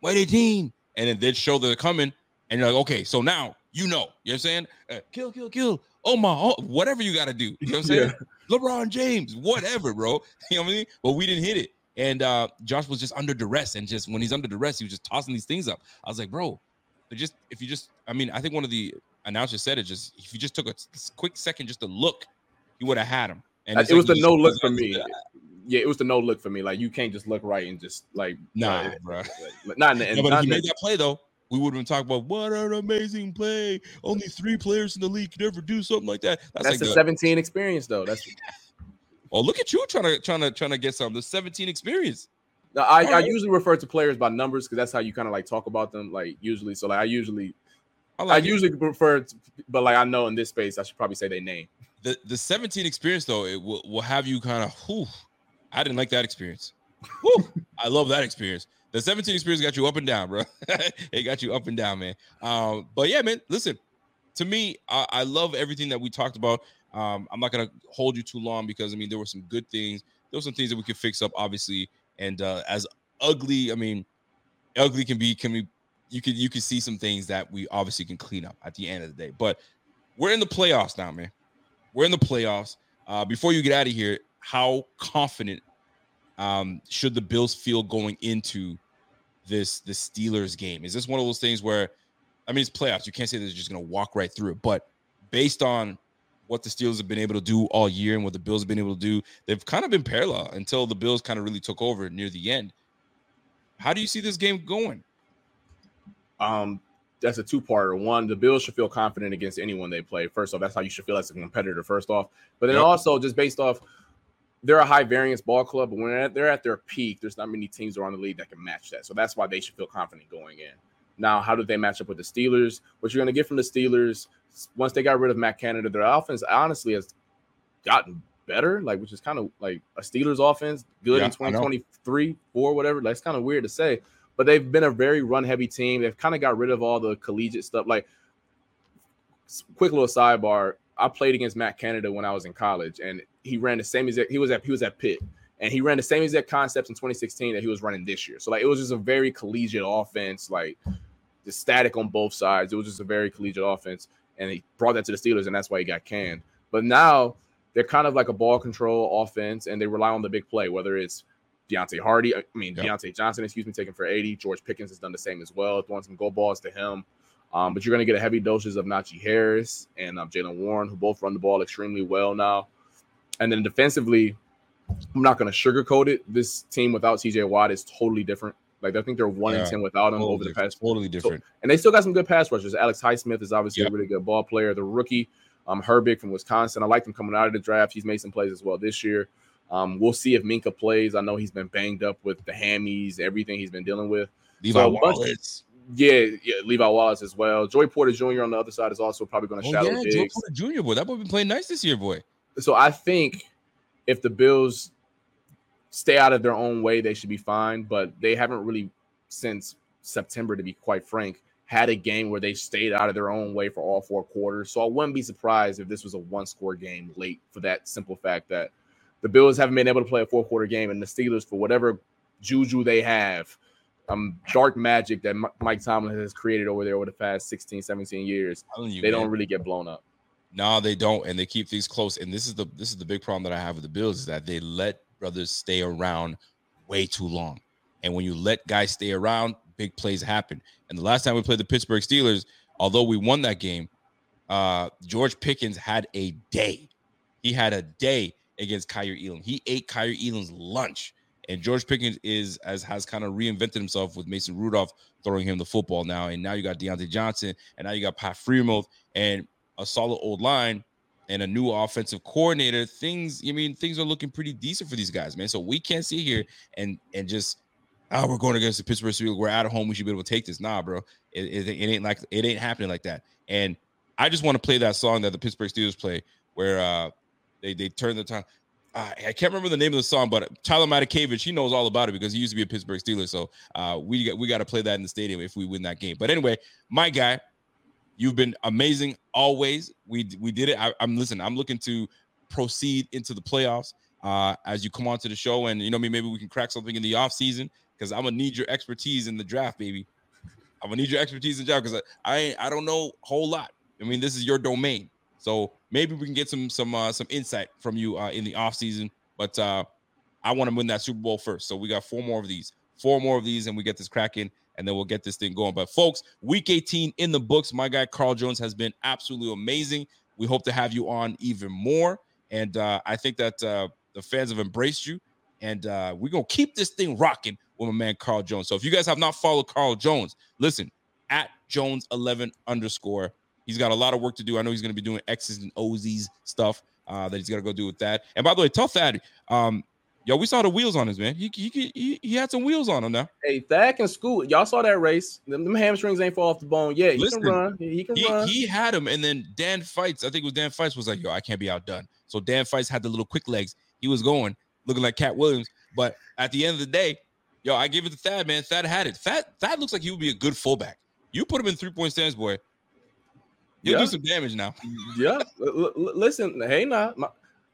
white 18 and then they'd show that they're coming and you're like okay so now you know you know what I'm saying uh, kill kill kill oh my oh, whatever you got to do you know what I'm (laughs) saying LeBron James whatever bro (laughs) you know what I mean but we didn't hit it and uh Josh was just under duress and just when he's under duress he was just tossing these things up I was like bro just if you just I mean I think one of the announcers said it just if you just took a quick second just to look you would have had him and Uh, it like was the no look for me. Yeah, it was the no look for me. Like you can't just look right and just like Nah, bro. like, not in the No, but he made that play though. We would have been talking about what an amazing play. Only three players in the league could ever do something like that. That's, That's like the the- 17 experience though. That's (laughs) Oh, look at you trying to trying to trying to get some the 17 experience. I, I usually refer to players by numbers because that's how you kind of like talk about them. Like usually, so like I usually, I I, like it. usually prefer, to, but like I know in this space, I should probably say their name. the the 17 experience though it will, will have you kind of i didn't like that experience Whew, i love that experience the 17 experience got you up and down bro. (laughs) It got you up and down man. Um but yeah man listen to me i, I love everything that we talked about. Um i'm not gonna hold you too long because i mean there were some good things. There were some things that we could fix up obviously and uh as ugly i mean ugly can be can be you can you can see some things that we obviously can clean up at the end of the day. But we're in the playoffs now man. We're in the playoffs. Uh, before you get out of here, how confident um, should the Bills feel going into this the Steelers game? Is this one of those things where, I mean, it's playoffs. You can't say they're just going to walk right through it. But based on what the Steelers have been able to do all year and what the Bills have been able to do, they've kind of been parallel until the Bills kind of really took over near the end. How do you see this game going? Um, that's a two-parter. One, the Bills should feel confident against anyone they play. First off, that's how you should feel as a competitor. First off, but then Yep. also just based off, they're a high variance ball club, but when they're at, they're at their peak, there's not many teams around the league that can match that. So that's why they should feel confident going in. Now, how do they match up with the Steelers? What you're going to get from the Steelers once they got rid of Matt Canada, their offense honestly has gotten better, like which is kind of like a Steelers offense, good Yeah, in 2023, four, whatever. Like it's kind of weird to say, but they've been a very run heavy team. They've kind of got rid of all the collegiate stuff. Like, quick little sidebar: I played against Matt Canada when I was in college, and he ran the same exact. He was at he was at Pitt, and he ran the same exact concepts in 2016 that he was running this year. So like, it was just a very collegiate offense, like the static on both sides. It was just a very collegiate offense, and he brought that to the Steelers, and that's why he got canned. But now they're kind of like a ball control offense, and they rely on the big play, whether it's Deonte Harty, I mean Yep. Diontae Johnson, excuse me, taking for 80. George Pickens has done the same as well, throwing some go balls to him. Um, but you're going to get a heavy doses of Najee Harris and um, Jaylen Warren, who both run the ball extremely well now. And then defensively, I'm not going to sugarcoat it. This team without CJ Watt is totally different. Like I think they're one Yeah, and ten without him Totally over the past totally different. and they still got some good pass rushers. Alex Highsmith is obviously Yep. a really good ball player. The rookie, um, Herbig from Wisconsin. I like him coming out of the draft. He's made some plays as well this year. Um, we'll see if Minkah plays. I know he's been banged up with the hammies, everything he's been dealing with. Levi So, Wallace. Yeah, yeah, Levi Wallace as well. Joey Porter Jr. on the other side is also probably going to Oh shadow yeah, Diggs. Porter Jr. Boy, that boy been playing nice this year, boy. So I think if the Bills stay out of their own way, they should be fine. But they haven't really since September, to be quite frank, had a game where they stayed out of their own way for all four quarters. So I wouldn't be surprised if this was a one-score game late for that simple fact that the Bills haven't been able to play a four-quarter game, and the Steelers, for whatever juju they have, um, dark magic that Mi- Mike Tomlin has created over there over the past 16, 17 years, you, they man. don't really get blown up. No, they don't, and they keep things close. And this is the this is the big problem that I have with the Bills is that they let brothers stay around way too long. And when you let guys stay around, big plays happen. And the last time we played the Pittsburgh Steelers, although we won that game, uh, George Pickens had a day. He had a day against Kaiir Elam. He ate Kaiir Elam's lunch. And George Pickens is as has kind of reinvented himself with Mason Rudolph throwing him the football now. And now you got Diontae Johnson, and now you got Pat Freiermuth, and a solid old line and a new offensive coordinator, things I mean things are looking pretty decent for these guys, man. So we can't sit here and and just oh we're going against the Pittsburgh Steelers. We're at home. We should be able to take this. Nah, bro, it, it, it ain't like it ain't happening like that. And I just want to play that song that the Pittsburgh Steelers play where uh they they turn the time. I can't remember the name of the song, but Tyler Matakevich, he knows all about it because he used to be a Pittsburgh Steeler. So uh, we got we got to play that in the stadium if we win that game. But anyway, my guy, You've been amazing always. We we did it. I, am listen. I'm looking to proceed into the playoffs uh, as you come onto the show, and you know me. Maybe we can crack something in the off season because I'm gonna need your expertise in the draft, baby. I'm gonna need your expertise in the draft because I I, I don't know a whole lot. I mean, this is your domain, so maybe we can get some some uh, some insight from you uh, in the off season. But uh, I want to win that Super Bowl first. So we got four more of these, four more of these, and we get this cracking, and then we'll get this thing going. But folks, week 18 in the books. My guy Carl Jones has been absolutely amazing. We hope to have you on even more. And uh, I think that uh, the fans have embraced you. And uh, we're gonna keep this thing rocking with my man Carl Jones. So if you guys have not followed Carl Jones, listen at Jones 11 underscore. He's got a lot of work to do. I know he's going to be doing X's and O's stuff uh, that he's got to go do with that. And by the way, tough Thad, um, yo, we saw the wheels on his man. He, he, he, he had some wheels on him now. Hey, Thad can scoot. Y'all saw that race. Them, them hamstrings ain't fall off the bone. Yeah, he Listen, can run. He, he can He, run. he had him, and then Dan Fights, I think it was Dan Fights, was like, yo, I can't be outdone. So Dan Fights had the little quick legs. He was going, looking like Katt Williams. But at the end of the day, yo, I give it to Thad, man. Thad had it. Thad, Thad looks like he would be a good fullback. You put him in three point stands, boy. You'll Yeah. do some damage now. (laughs) yeah. L- l- listen, hey, nah.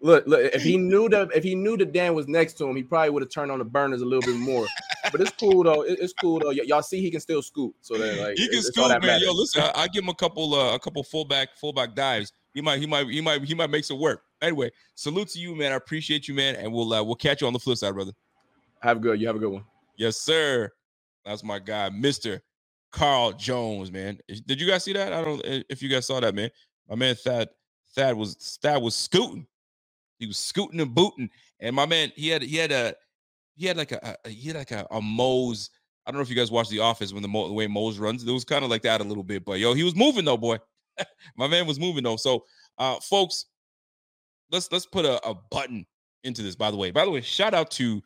Look, look. If he knew that, if he knew that Dan was next to him, he probably would have turned on the burners a little bit more. but it's cool though. It- it's cool though. Y- y'all see, he can still scoop. So that like he can scoop, man. Yo, listen, I, I give him a couple, uh, a couple fullback, fullback dives. He might, he might, he might, he might make some work. Anyway, salute to you, man. I appreciate you, man, and we'll, uh, we'll catch you on the flip side, brother. Have a good. You have a good one. Yes, sir. That's my guy, Mister Carl Jones, man. Did you guys see that? I don't. If you guys saw that, man, my man Thad, Thad was Thad was scooting. He was scooting and booting, and my man, he had he had a he had like a, a he had like a, a Mose. I don't know if you guys watched The Office when the, Mo, the way Mose runs. It was kind of like that a little bit, but yo, he was moving though, boy. (laughs) my man was moving though. So, uh, folks, let's let's put a, a button into this. By the way, by the way, shout out to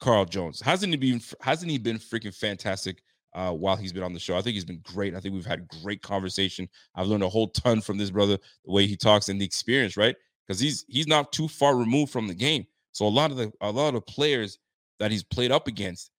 Carl Jones. Hasn't he been hasn't he been freaking fantastic uh while he's been on the show? I think he's been great. I think we've had great conversation. I've learned a whole ton from this brother, the way he talks and the experience, right? Because he's he's not too far removed from the game. So a lot of the a lot of players that he's played up against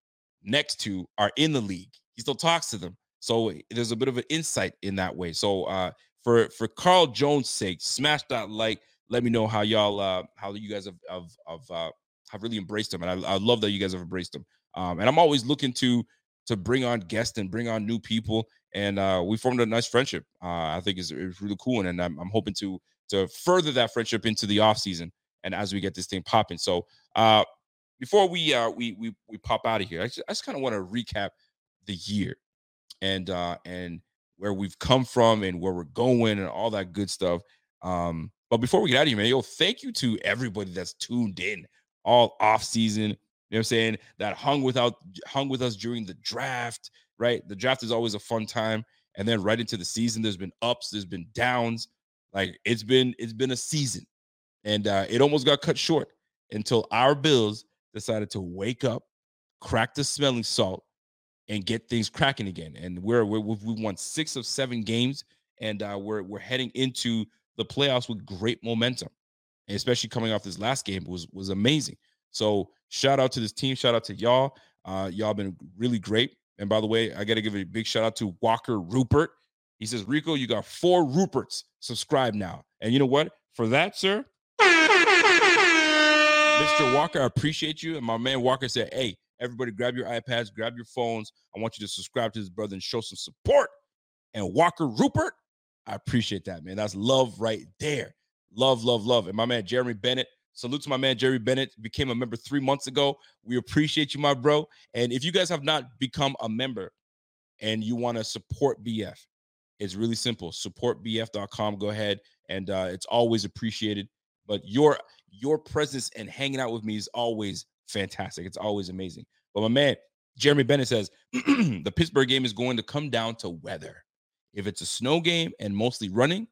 next to are in the league. He still talks to them. So there's a bit of an insight in that way. So uh for for Carl Jones' sake, smash that like. Let me know how y'all uh how you guys have have, have uh have really embraced him, and I, I love that you guys have embraced him. Um, and I'm always looking to to bring on guests and bring on new people, and uh, we formed a nice friendship. Uh, I think is is really cool, and, and I'm, I'm hoping to to further that friendship into the off season and as we get this thing popping. So uh, before we uh, we we we pop out of here, I just, just kind of want to recap the year and uh, and where we've come from and where we're going and all that good stuff. Um, but before we get out of here, man, yo, thank you to everybody that's tuned in all off season. You know what I'm saying? That hung without hung with us during the draft, right? The draft is always a fun time. And then right into the season, there's been ups, there's been downs. Like it's been, it's been a season. And uh, it almost got cut short until our Bills decided to wake up, crack the smelling salt, and get things cracking again. And we're, we're we've won six of seven games, and uh, we're we're heading into the playoffs with great momentum and especially coming off this last game was was amazing. So shout out to this team, shout out to y'all. Uh, y'all been really great. And by the way, I got to give a big shout out to Walker Rupert. He says, Rico, you got four Ruperts. Subscribe now. And you know what? For that, sir, Mr. Walker, I appreciate you. And my man Walker said, Hey, everybody, grab your iPads, grab your phones. I want you to subscribe to this brother and show some support. And Walker Rupert, I appreciate that, man. That's love right there. Love, love, love. And my man Jeremy Bennett. Salute to my man Jerry Bennett. Became a member three months ago. We appreciate you, my bro. And if you guys have not become a member and you want to support BF, it's really simple. Supportbf.com. Go ahead, and uh, it's always appreciated. But your your presence and hanging out with me is always fantastic. It's always amazing. But my man Jeremy Bennett says (clears throat) the Pittsburgh game is going to come down to weather. If it's a snow game and mostly running,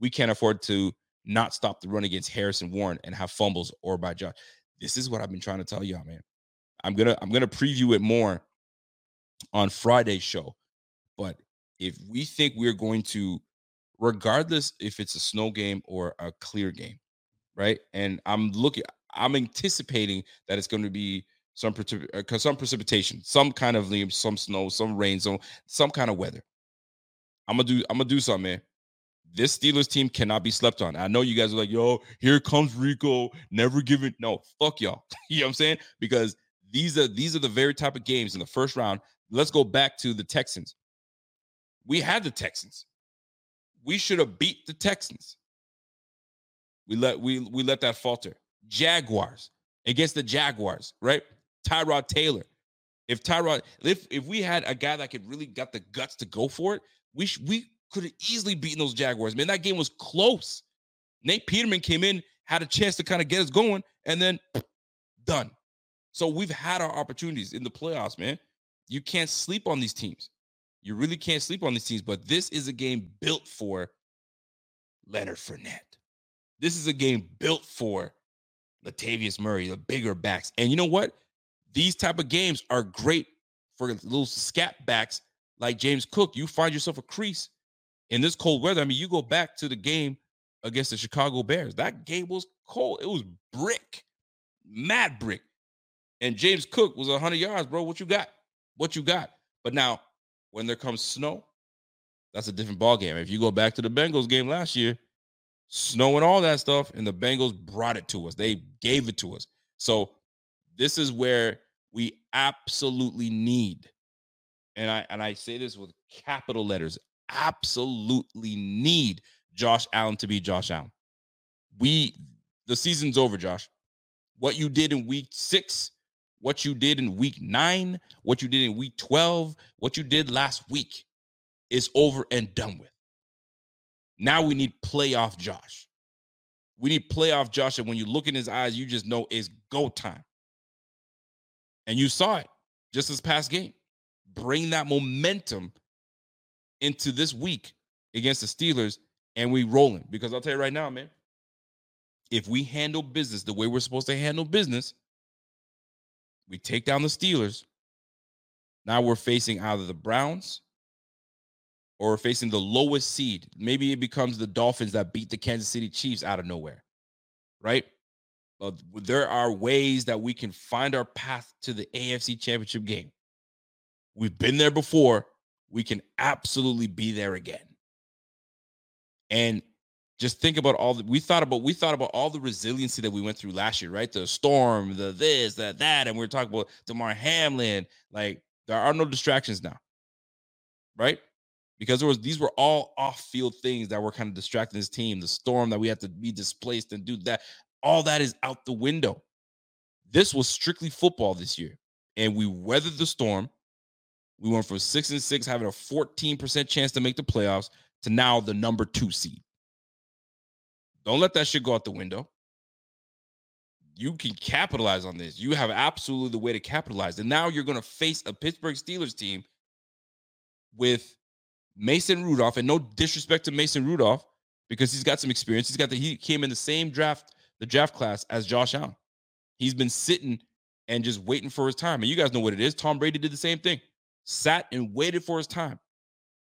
we can't afford to not stop the run against Harrison Warren and have fumbles or by Josh. This is what I've been trying to tell y'all, man. I'm gonna I'm gonna preview it more on Friday's show. But if we think we're going to, regardless if it's a snow game or a clear game, right? And I'm looking, I'm anticipating that it's going to be some uh, some precipitation, some kind of leaves, some snow, some rain, some some kind of weather. I'm gonna do I'm gonna do something, man this Steelers team cannot be slept on. I know you guys are like, yo, here comes Rico, never give it. No, fuck y'all. (laughs) you know what I'm saying? Because these are these are the very type of games in the first round. Let's go back to the Texans. We had the Texans. We should have beat the Texans. We let we we let that falter. Jaguars against the Jaguars, right? Tyrod Taylor. If Tyrod, if if we had a guy that could really got the guts to go for it, we sh- we could have easily beaten those Jaguars. Man, that game was close. Nate Peterman came in, had a chance to kind of get us going, and then done. So we've had our opportunities in the playoffs, man. You can't sleep on these teams. You really can't sleep on these teams, but this is a game built for Leonard Fournette. This is a game built for Latavius Murray, the bigger backs. And you know what? These type of games are great for little scat backs like James Cook. You find yourself a crease in this cold weather. I mean, you go back to the game against the Chicago Bears. That game was cold. It was brick, mad brick. And James Cook was 100 yards, bro. What you got? What you got? But now, when there comes snow, that's a different ball game. If you go back to the Bengals game last year, snow and all that stuff, and the Bengals brought it to us. They gave it to us. So this is where we absolutely need, and I and I say this with capital letters, absolutely need Josh Allen to be Josh Allen. We the season's over, Josh. What you did in week six, what you did in week nine, what you did in week 12, what you did last week is over and done with. Now we need playoff Josh. We need playoff Josh. And when you look in his eyes, you just know it's go time. And you saw it just this past game. Bring that momentum into this week against the Steelers, and we rolling. Because I'll tell you right now, man, if we handle business the way we're supposed to handle business, we take down the Steelers. Now we're facing either the Browns or facing the lowest seed. Maybe it becomes the Dolphins that beat the Kansas City Chiefs out of nowhere, right? But there are ways that we can find our path to the AFC Championship game. We've been there before. We can absolutely be there again. And just think about all that we thought about we thought about all the resiliency that we went through last year, right? The storm, the this, that, that, and we are talking about Damar Hamlin. Like there are no distractions now, right? Because there was these were all off-field things that were kind of distracting this team. The storm that we had to be displaced and do that, all that is out the window. This was strictly football this year, and we weathered the storm. We went from six and six, having a 14% chance to make the playoffs, to now the number two seed. Don't let that shit go out the window. You can capitalize on this. You have absolutely the way to capitalize. And now you're going to face a Pittsburgh Steelers team with Mason Rudolph, and no disrespect to Mason Rudolph because he's got some experience. He's got the he came in the same draft, the draft class as Josh Allen. He's been sitting and just waiting for his time. And you guys know what it is. Tom Brady did the same thing. Sat and waited for his time.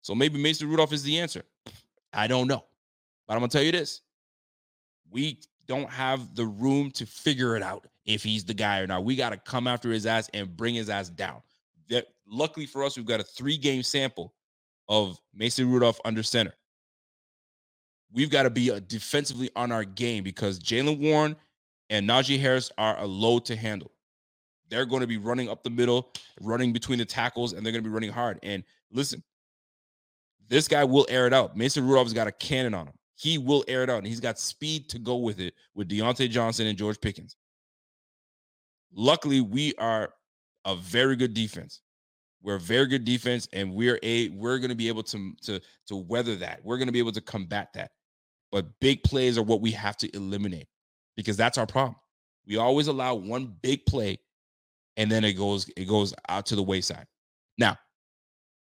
So maybe Mason Rudolph is the answer. I don't know. But I'm gonna tell you this we don't have the room to figure it out if he's the guy or not. We got to come after his ass and bring his ass down. That luckily for us, we've got a three game sample of Mason Rudolph under center. We've got to be uh, defensively on our game because Jaylen Warren and Najee Harris are a load to handle. They're going to be running up the middle, running between the tackles, and they're going to be running hard. And listen, this guy will air it out. Mason Rudolph's got a cannon on him he will air it out, and he's got speed to go with it with Diontae Johnson and George Pickens. Luckily, we are a very good defense. We're a very good defense, and we're a we're going to be able to to to weather that. We're going to be able to combat that. But big plays are what we have to eliminate because that's our problem. We always allow one big play, and then it goes it goes out to the wayside. Now,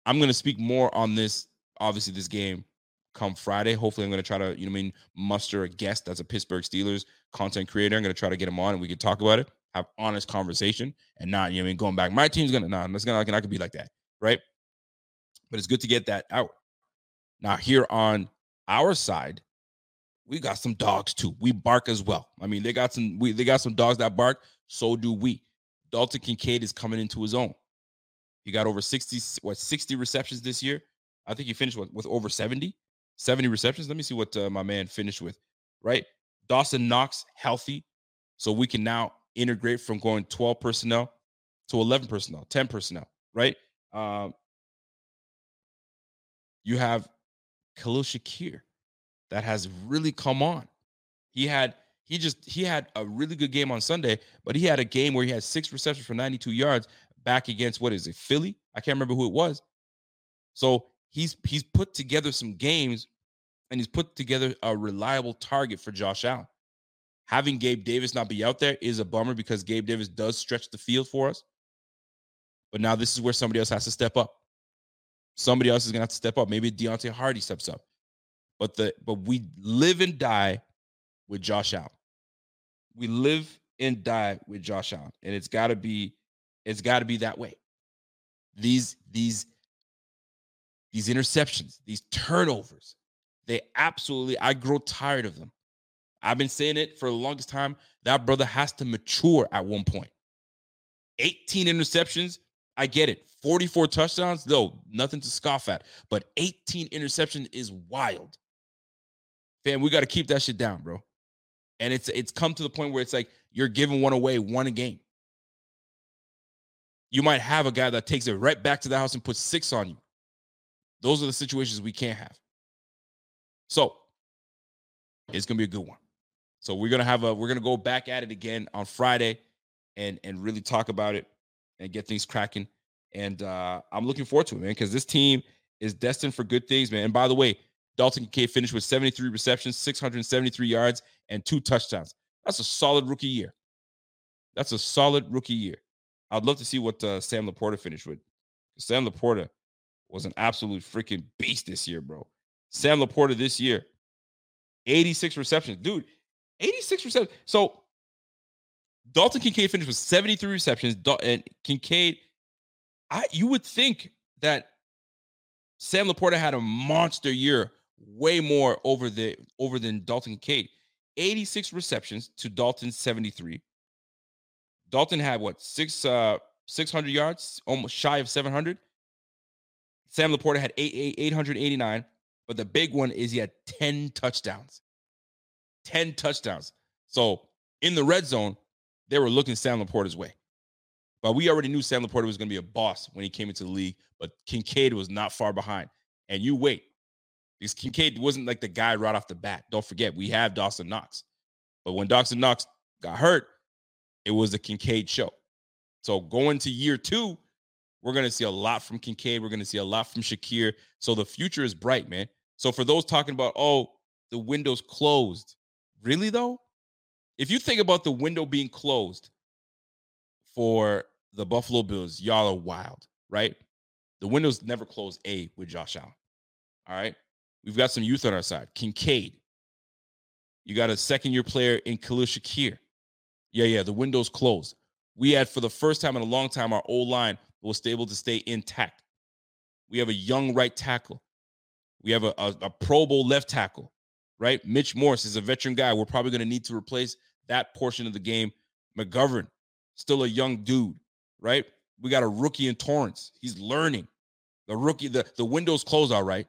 I'm to speak more on this. Obviously, this game come Friday. Hopefully, I'm to try to, you know, I mean, muster a guest that's a Pittsburgh Steelers content creator. I'm to try to get him on and we can talk about it, have honest conversation, and not, you know, I mean, going back. My team's to, nah, that's going to, I could be like that, right? But it's good to get that out. Now, here on our side, we got some dogs too. We bark as well. I mean, they got some, we they got some dogs that bark. So do we. Dalton Kincaid is coming into his own. He got over 60, what, 60 receptions this year. I think he finished with, with over 70. 70 receptions. Let me see what uh, my man finished with, right? Dawson Knox healthy. So we can now integrate from going 12 personnel to 11 personnel, 10 personnel, right? Um, you have Khalil Shakir that has really come on. He had he just he had a really good game on Sunday, but he had a game where he had six receptions for 92 yards back against what is it, Philly? I can't remember who it was. So he's he's put together some games and he's put together a reliable target for Josh Allen. Having Gabe Davis not be out there is a bummer because Gabe Davis does stretch the field for us. But now this is where somebody else has to step up. Somebody else is gonna have to step up. Maybe Deonte Harty steps up. But the but we live and die with Josh Allen. We live and die with Josh Allen, and it's got to be it's got to be that way. These these these interceptions, these turnovers, they absolutely I grow tired of them. I've been saying it for the longest time. That brother has to mature at one point. 18 interceptions, I get it. 44 touchdowns, though, nothing to scoff at. But 18 interception is wild. Fam, we got to keep that shit down, bro. And it's it's come to the point where it's like you're giving one away, one a game. You might have a guy that takes it right back to the house and puts six on you. Those are the situations we can't have. So it's gonna be a good one. So we're gonna have a we're gonna go back at it again on Friday and and really talk about it and get things cracking. And uh I'm looking forward to it, man, because this team is destined for good things, man. And by the way, Dalton Kincaid finished with 73 receptions, 673 yards, and two touchdowns. That's a solid rookie year. That's a solid rookie year. I'd love to see what uh, Sam LaPorta finished with. Sam LaPorta was an absolute freaking beast this year, bro. Sam LaPorta this year, 86 receptions. Dude, 86 receptions. So Dalton Kincaid finished with 73 receptions. And Kincaid, I you would think that Sam LaPorta had a monster year, way more over the over than Dalton Kincaid. 86 receptions to Dalton's 73. Dalton had what six uh 600 yards, almost shy of 700. Sam LaPorta had eight, eight, 889, but the big one is he had 10 touchdowns. 10 touchdowns. So in the red zone, they were looking Sam LaPorta's way. But we already knew Sam LaPorta was going to be a boss when he came into the league, but Kincaid was not far behind. And you wait, because Kincaid wasn't like the guy right off the bat. Don't forget, we have Dawson Knox. But when Dawson Knox got hurt, it was the Kincaid show. So going to year two, we're going to see a lot from Kincaid. We're going to see a lot from Shakir. So the future is bright, man. So for those talking about, oh, the window's closed, really though? If you think about the window being closed for the Buffalo Bills, y'all are wild, right? The window's never closed, A, with Josh Allen. All right. We've got some youth on our side. Kincaid. You got a second year player in Khalil Shakir. Yeah, yeah, the window's closed. We had, for the first time in a long time, our old line was able to stay intact. We have a young right tackle. We have a, a, a Pro Bowl left tackle, right? Mitch Morse is a veteran guy. We're probably going to need to replace that portion of the game. McGovern, still a young dude, right? We got a rookie in Torrence. He's learning. The rookie, the, the window's closed, all right.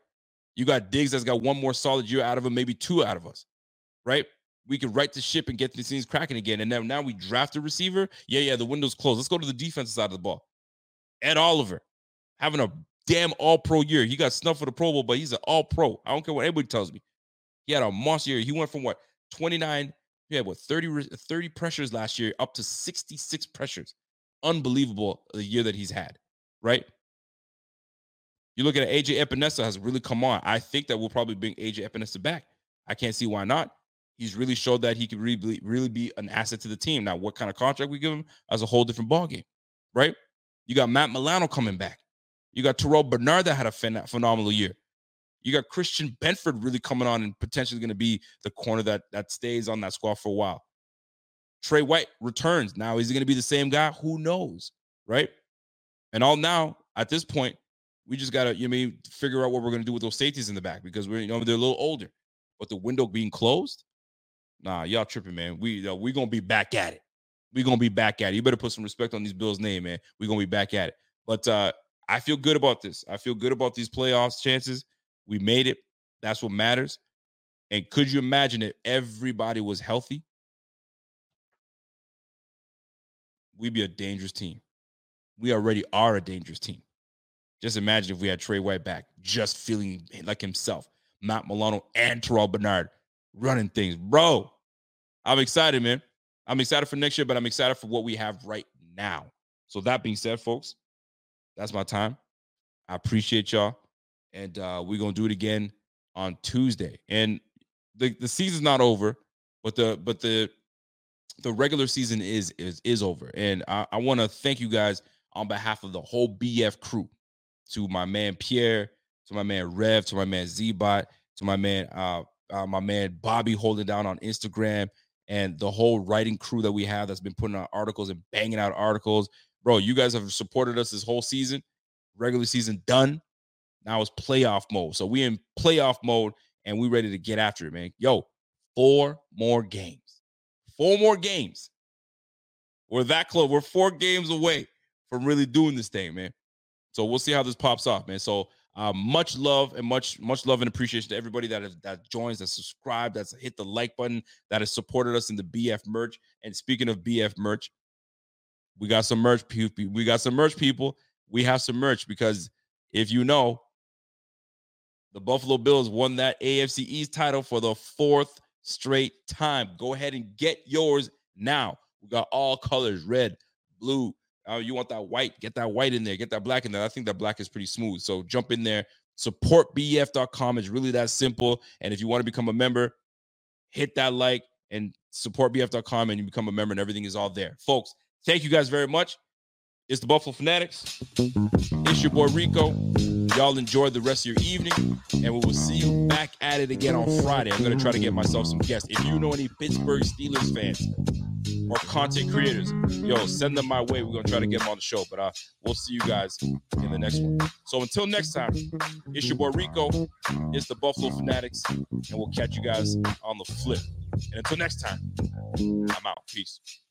You got Diggs that's got one more solid year out of him, maybe two out of us, right? We could right the ship and get these things cracking again. And now, now we draft a receiver. Yeah, yeah, the window's closed. Let's go to the defensive side of the ball. Ed Oliver having a damn all pro year. He got snuffed for the Pro Bowl, but he's an all pro. I don't care what anybody tells me. He had a monster year. He went from what 29, he had what 30, 30 pressures last year up to 66 pressures. Unbelievable the year that he's had, right? You look at AJ Epenesa has really come on. I think that we'll probably bring AJ Epenesa back. I can't see why not. He's really showed that he could really, really be an asset to the team. Now, what kind of contract we give him as a whole different ballgame, right? You got Matt Milano coming back. You got Terrel Bernard that had a phen- phenomenal year. You got Christian Benford really coming on and potentially going to be the corner that that stays on that squad for a while. Trey White returns. Now, is he going to be the same guy? Who knows, right? And all now at this point, we just gotta you know, mean figure out what we're gonna do with those safeties in the back because we're you know they're a little older, but the window being closed, nah, y'all tripping, man. We uh, we gonna be back at it. We gonna be back at it. You better put some respect on these Bills' name, man. We gonna be back at it. But uh I feel good about this. I feel good about these playoffs chances. We made it. That's what matters. And could you imagine if everybody was healthy? We'd be a dangerous team. We already are a dangerous team. Just imagine if we had Trey White back, just feeling like himself, Matt Milano and Terrel Bernard running things. Bro, I'm excited, man. I'm excited for next year, but I'm excited for what we have right now. So that being said, folks, that's my time. I appreciate y'all. And uh, we're gonna do it again on Tuesday. And the, the season's not over, but the but the the regular season is is is over. And I, I want to thank you guys on behalf of the whole BF crew to my man Pierre, to my man Rev, to my man Zbot, to my man uh, uh my man Bobby holding down on Instagram, and the whole writing crew that we have that's been putting out articles and banging out articles. Bro, you guys have supported us this whole season. Regular season done. Now it's playoff mode. So we in playoff mode and we ready to get after it, man. Yo, four more games. Four more games. We're that close. We're four games away from really doing this thing, man. So we'll see how this pops off, man. So uh, much love and much much love and appreciation to everybody that that joins, that subscribed, that's hit the like button, that has supported us in the BF merch. And speaking of BF merch, we got some merch. people. We got some merch, people. We have some merch because if you know, the Buffalo Bills won that AFC East title for the fourth straight time. Go ahead and get yours now. We got all colors red, blue. Uh, you want that white? Get that white in there. Get that black in there. I think that black is pretty smooth. So jump in there. Support BF.com. It's really that simple. And if you want to become a member, hit that like and support BF.com and you become a member, and everything is all there. Folks, thank you guys very much. It's the Buffalo Fanatics. It's your boy Rico. Y'all enjoy the rest of your evening, and we will see you back at it again on Friday. I'm gonna try to get myself some guests. If you know any Pittsburgh Steelers fans or content creators, yo, send them my way. We're gonna try to get them on the show. But uh, we'll see you guys in the next one. So until next time, it's your boy Rico. It's the Buffalo Fanatics, and we'll catch you guys on the flip. And until next time, I'm out. Peace.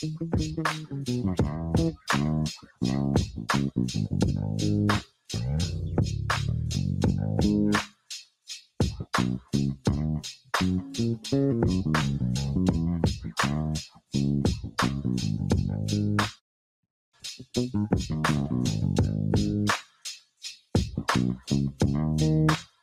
Thank mm-hmm. you.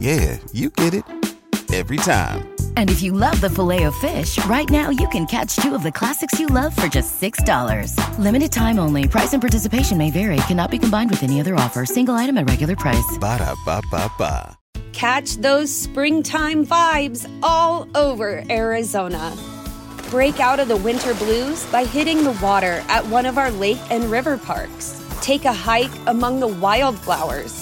Yeah, you get it. Every time. And if you love the filet of fish, right now you can catch two of the classics you love for just $6. Limited time only. Price and participation may vary. Cannot be combined with any other offer. Single item at regular price. Ba da ba ba ba. Catch those springtime vibes all over Arizona. Break out of the winter blues by hitting the water at one of our lake and river parks. Take a hike among the wildflowers.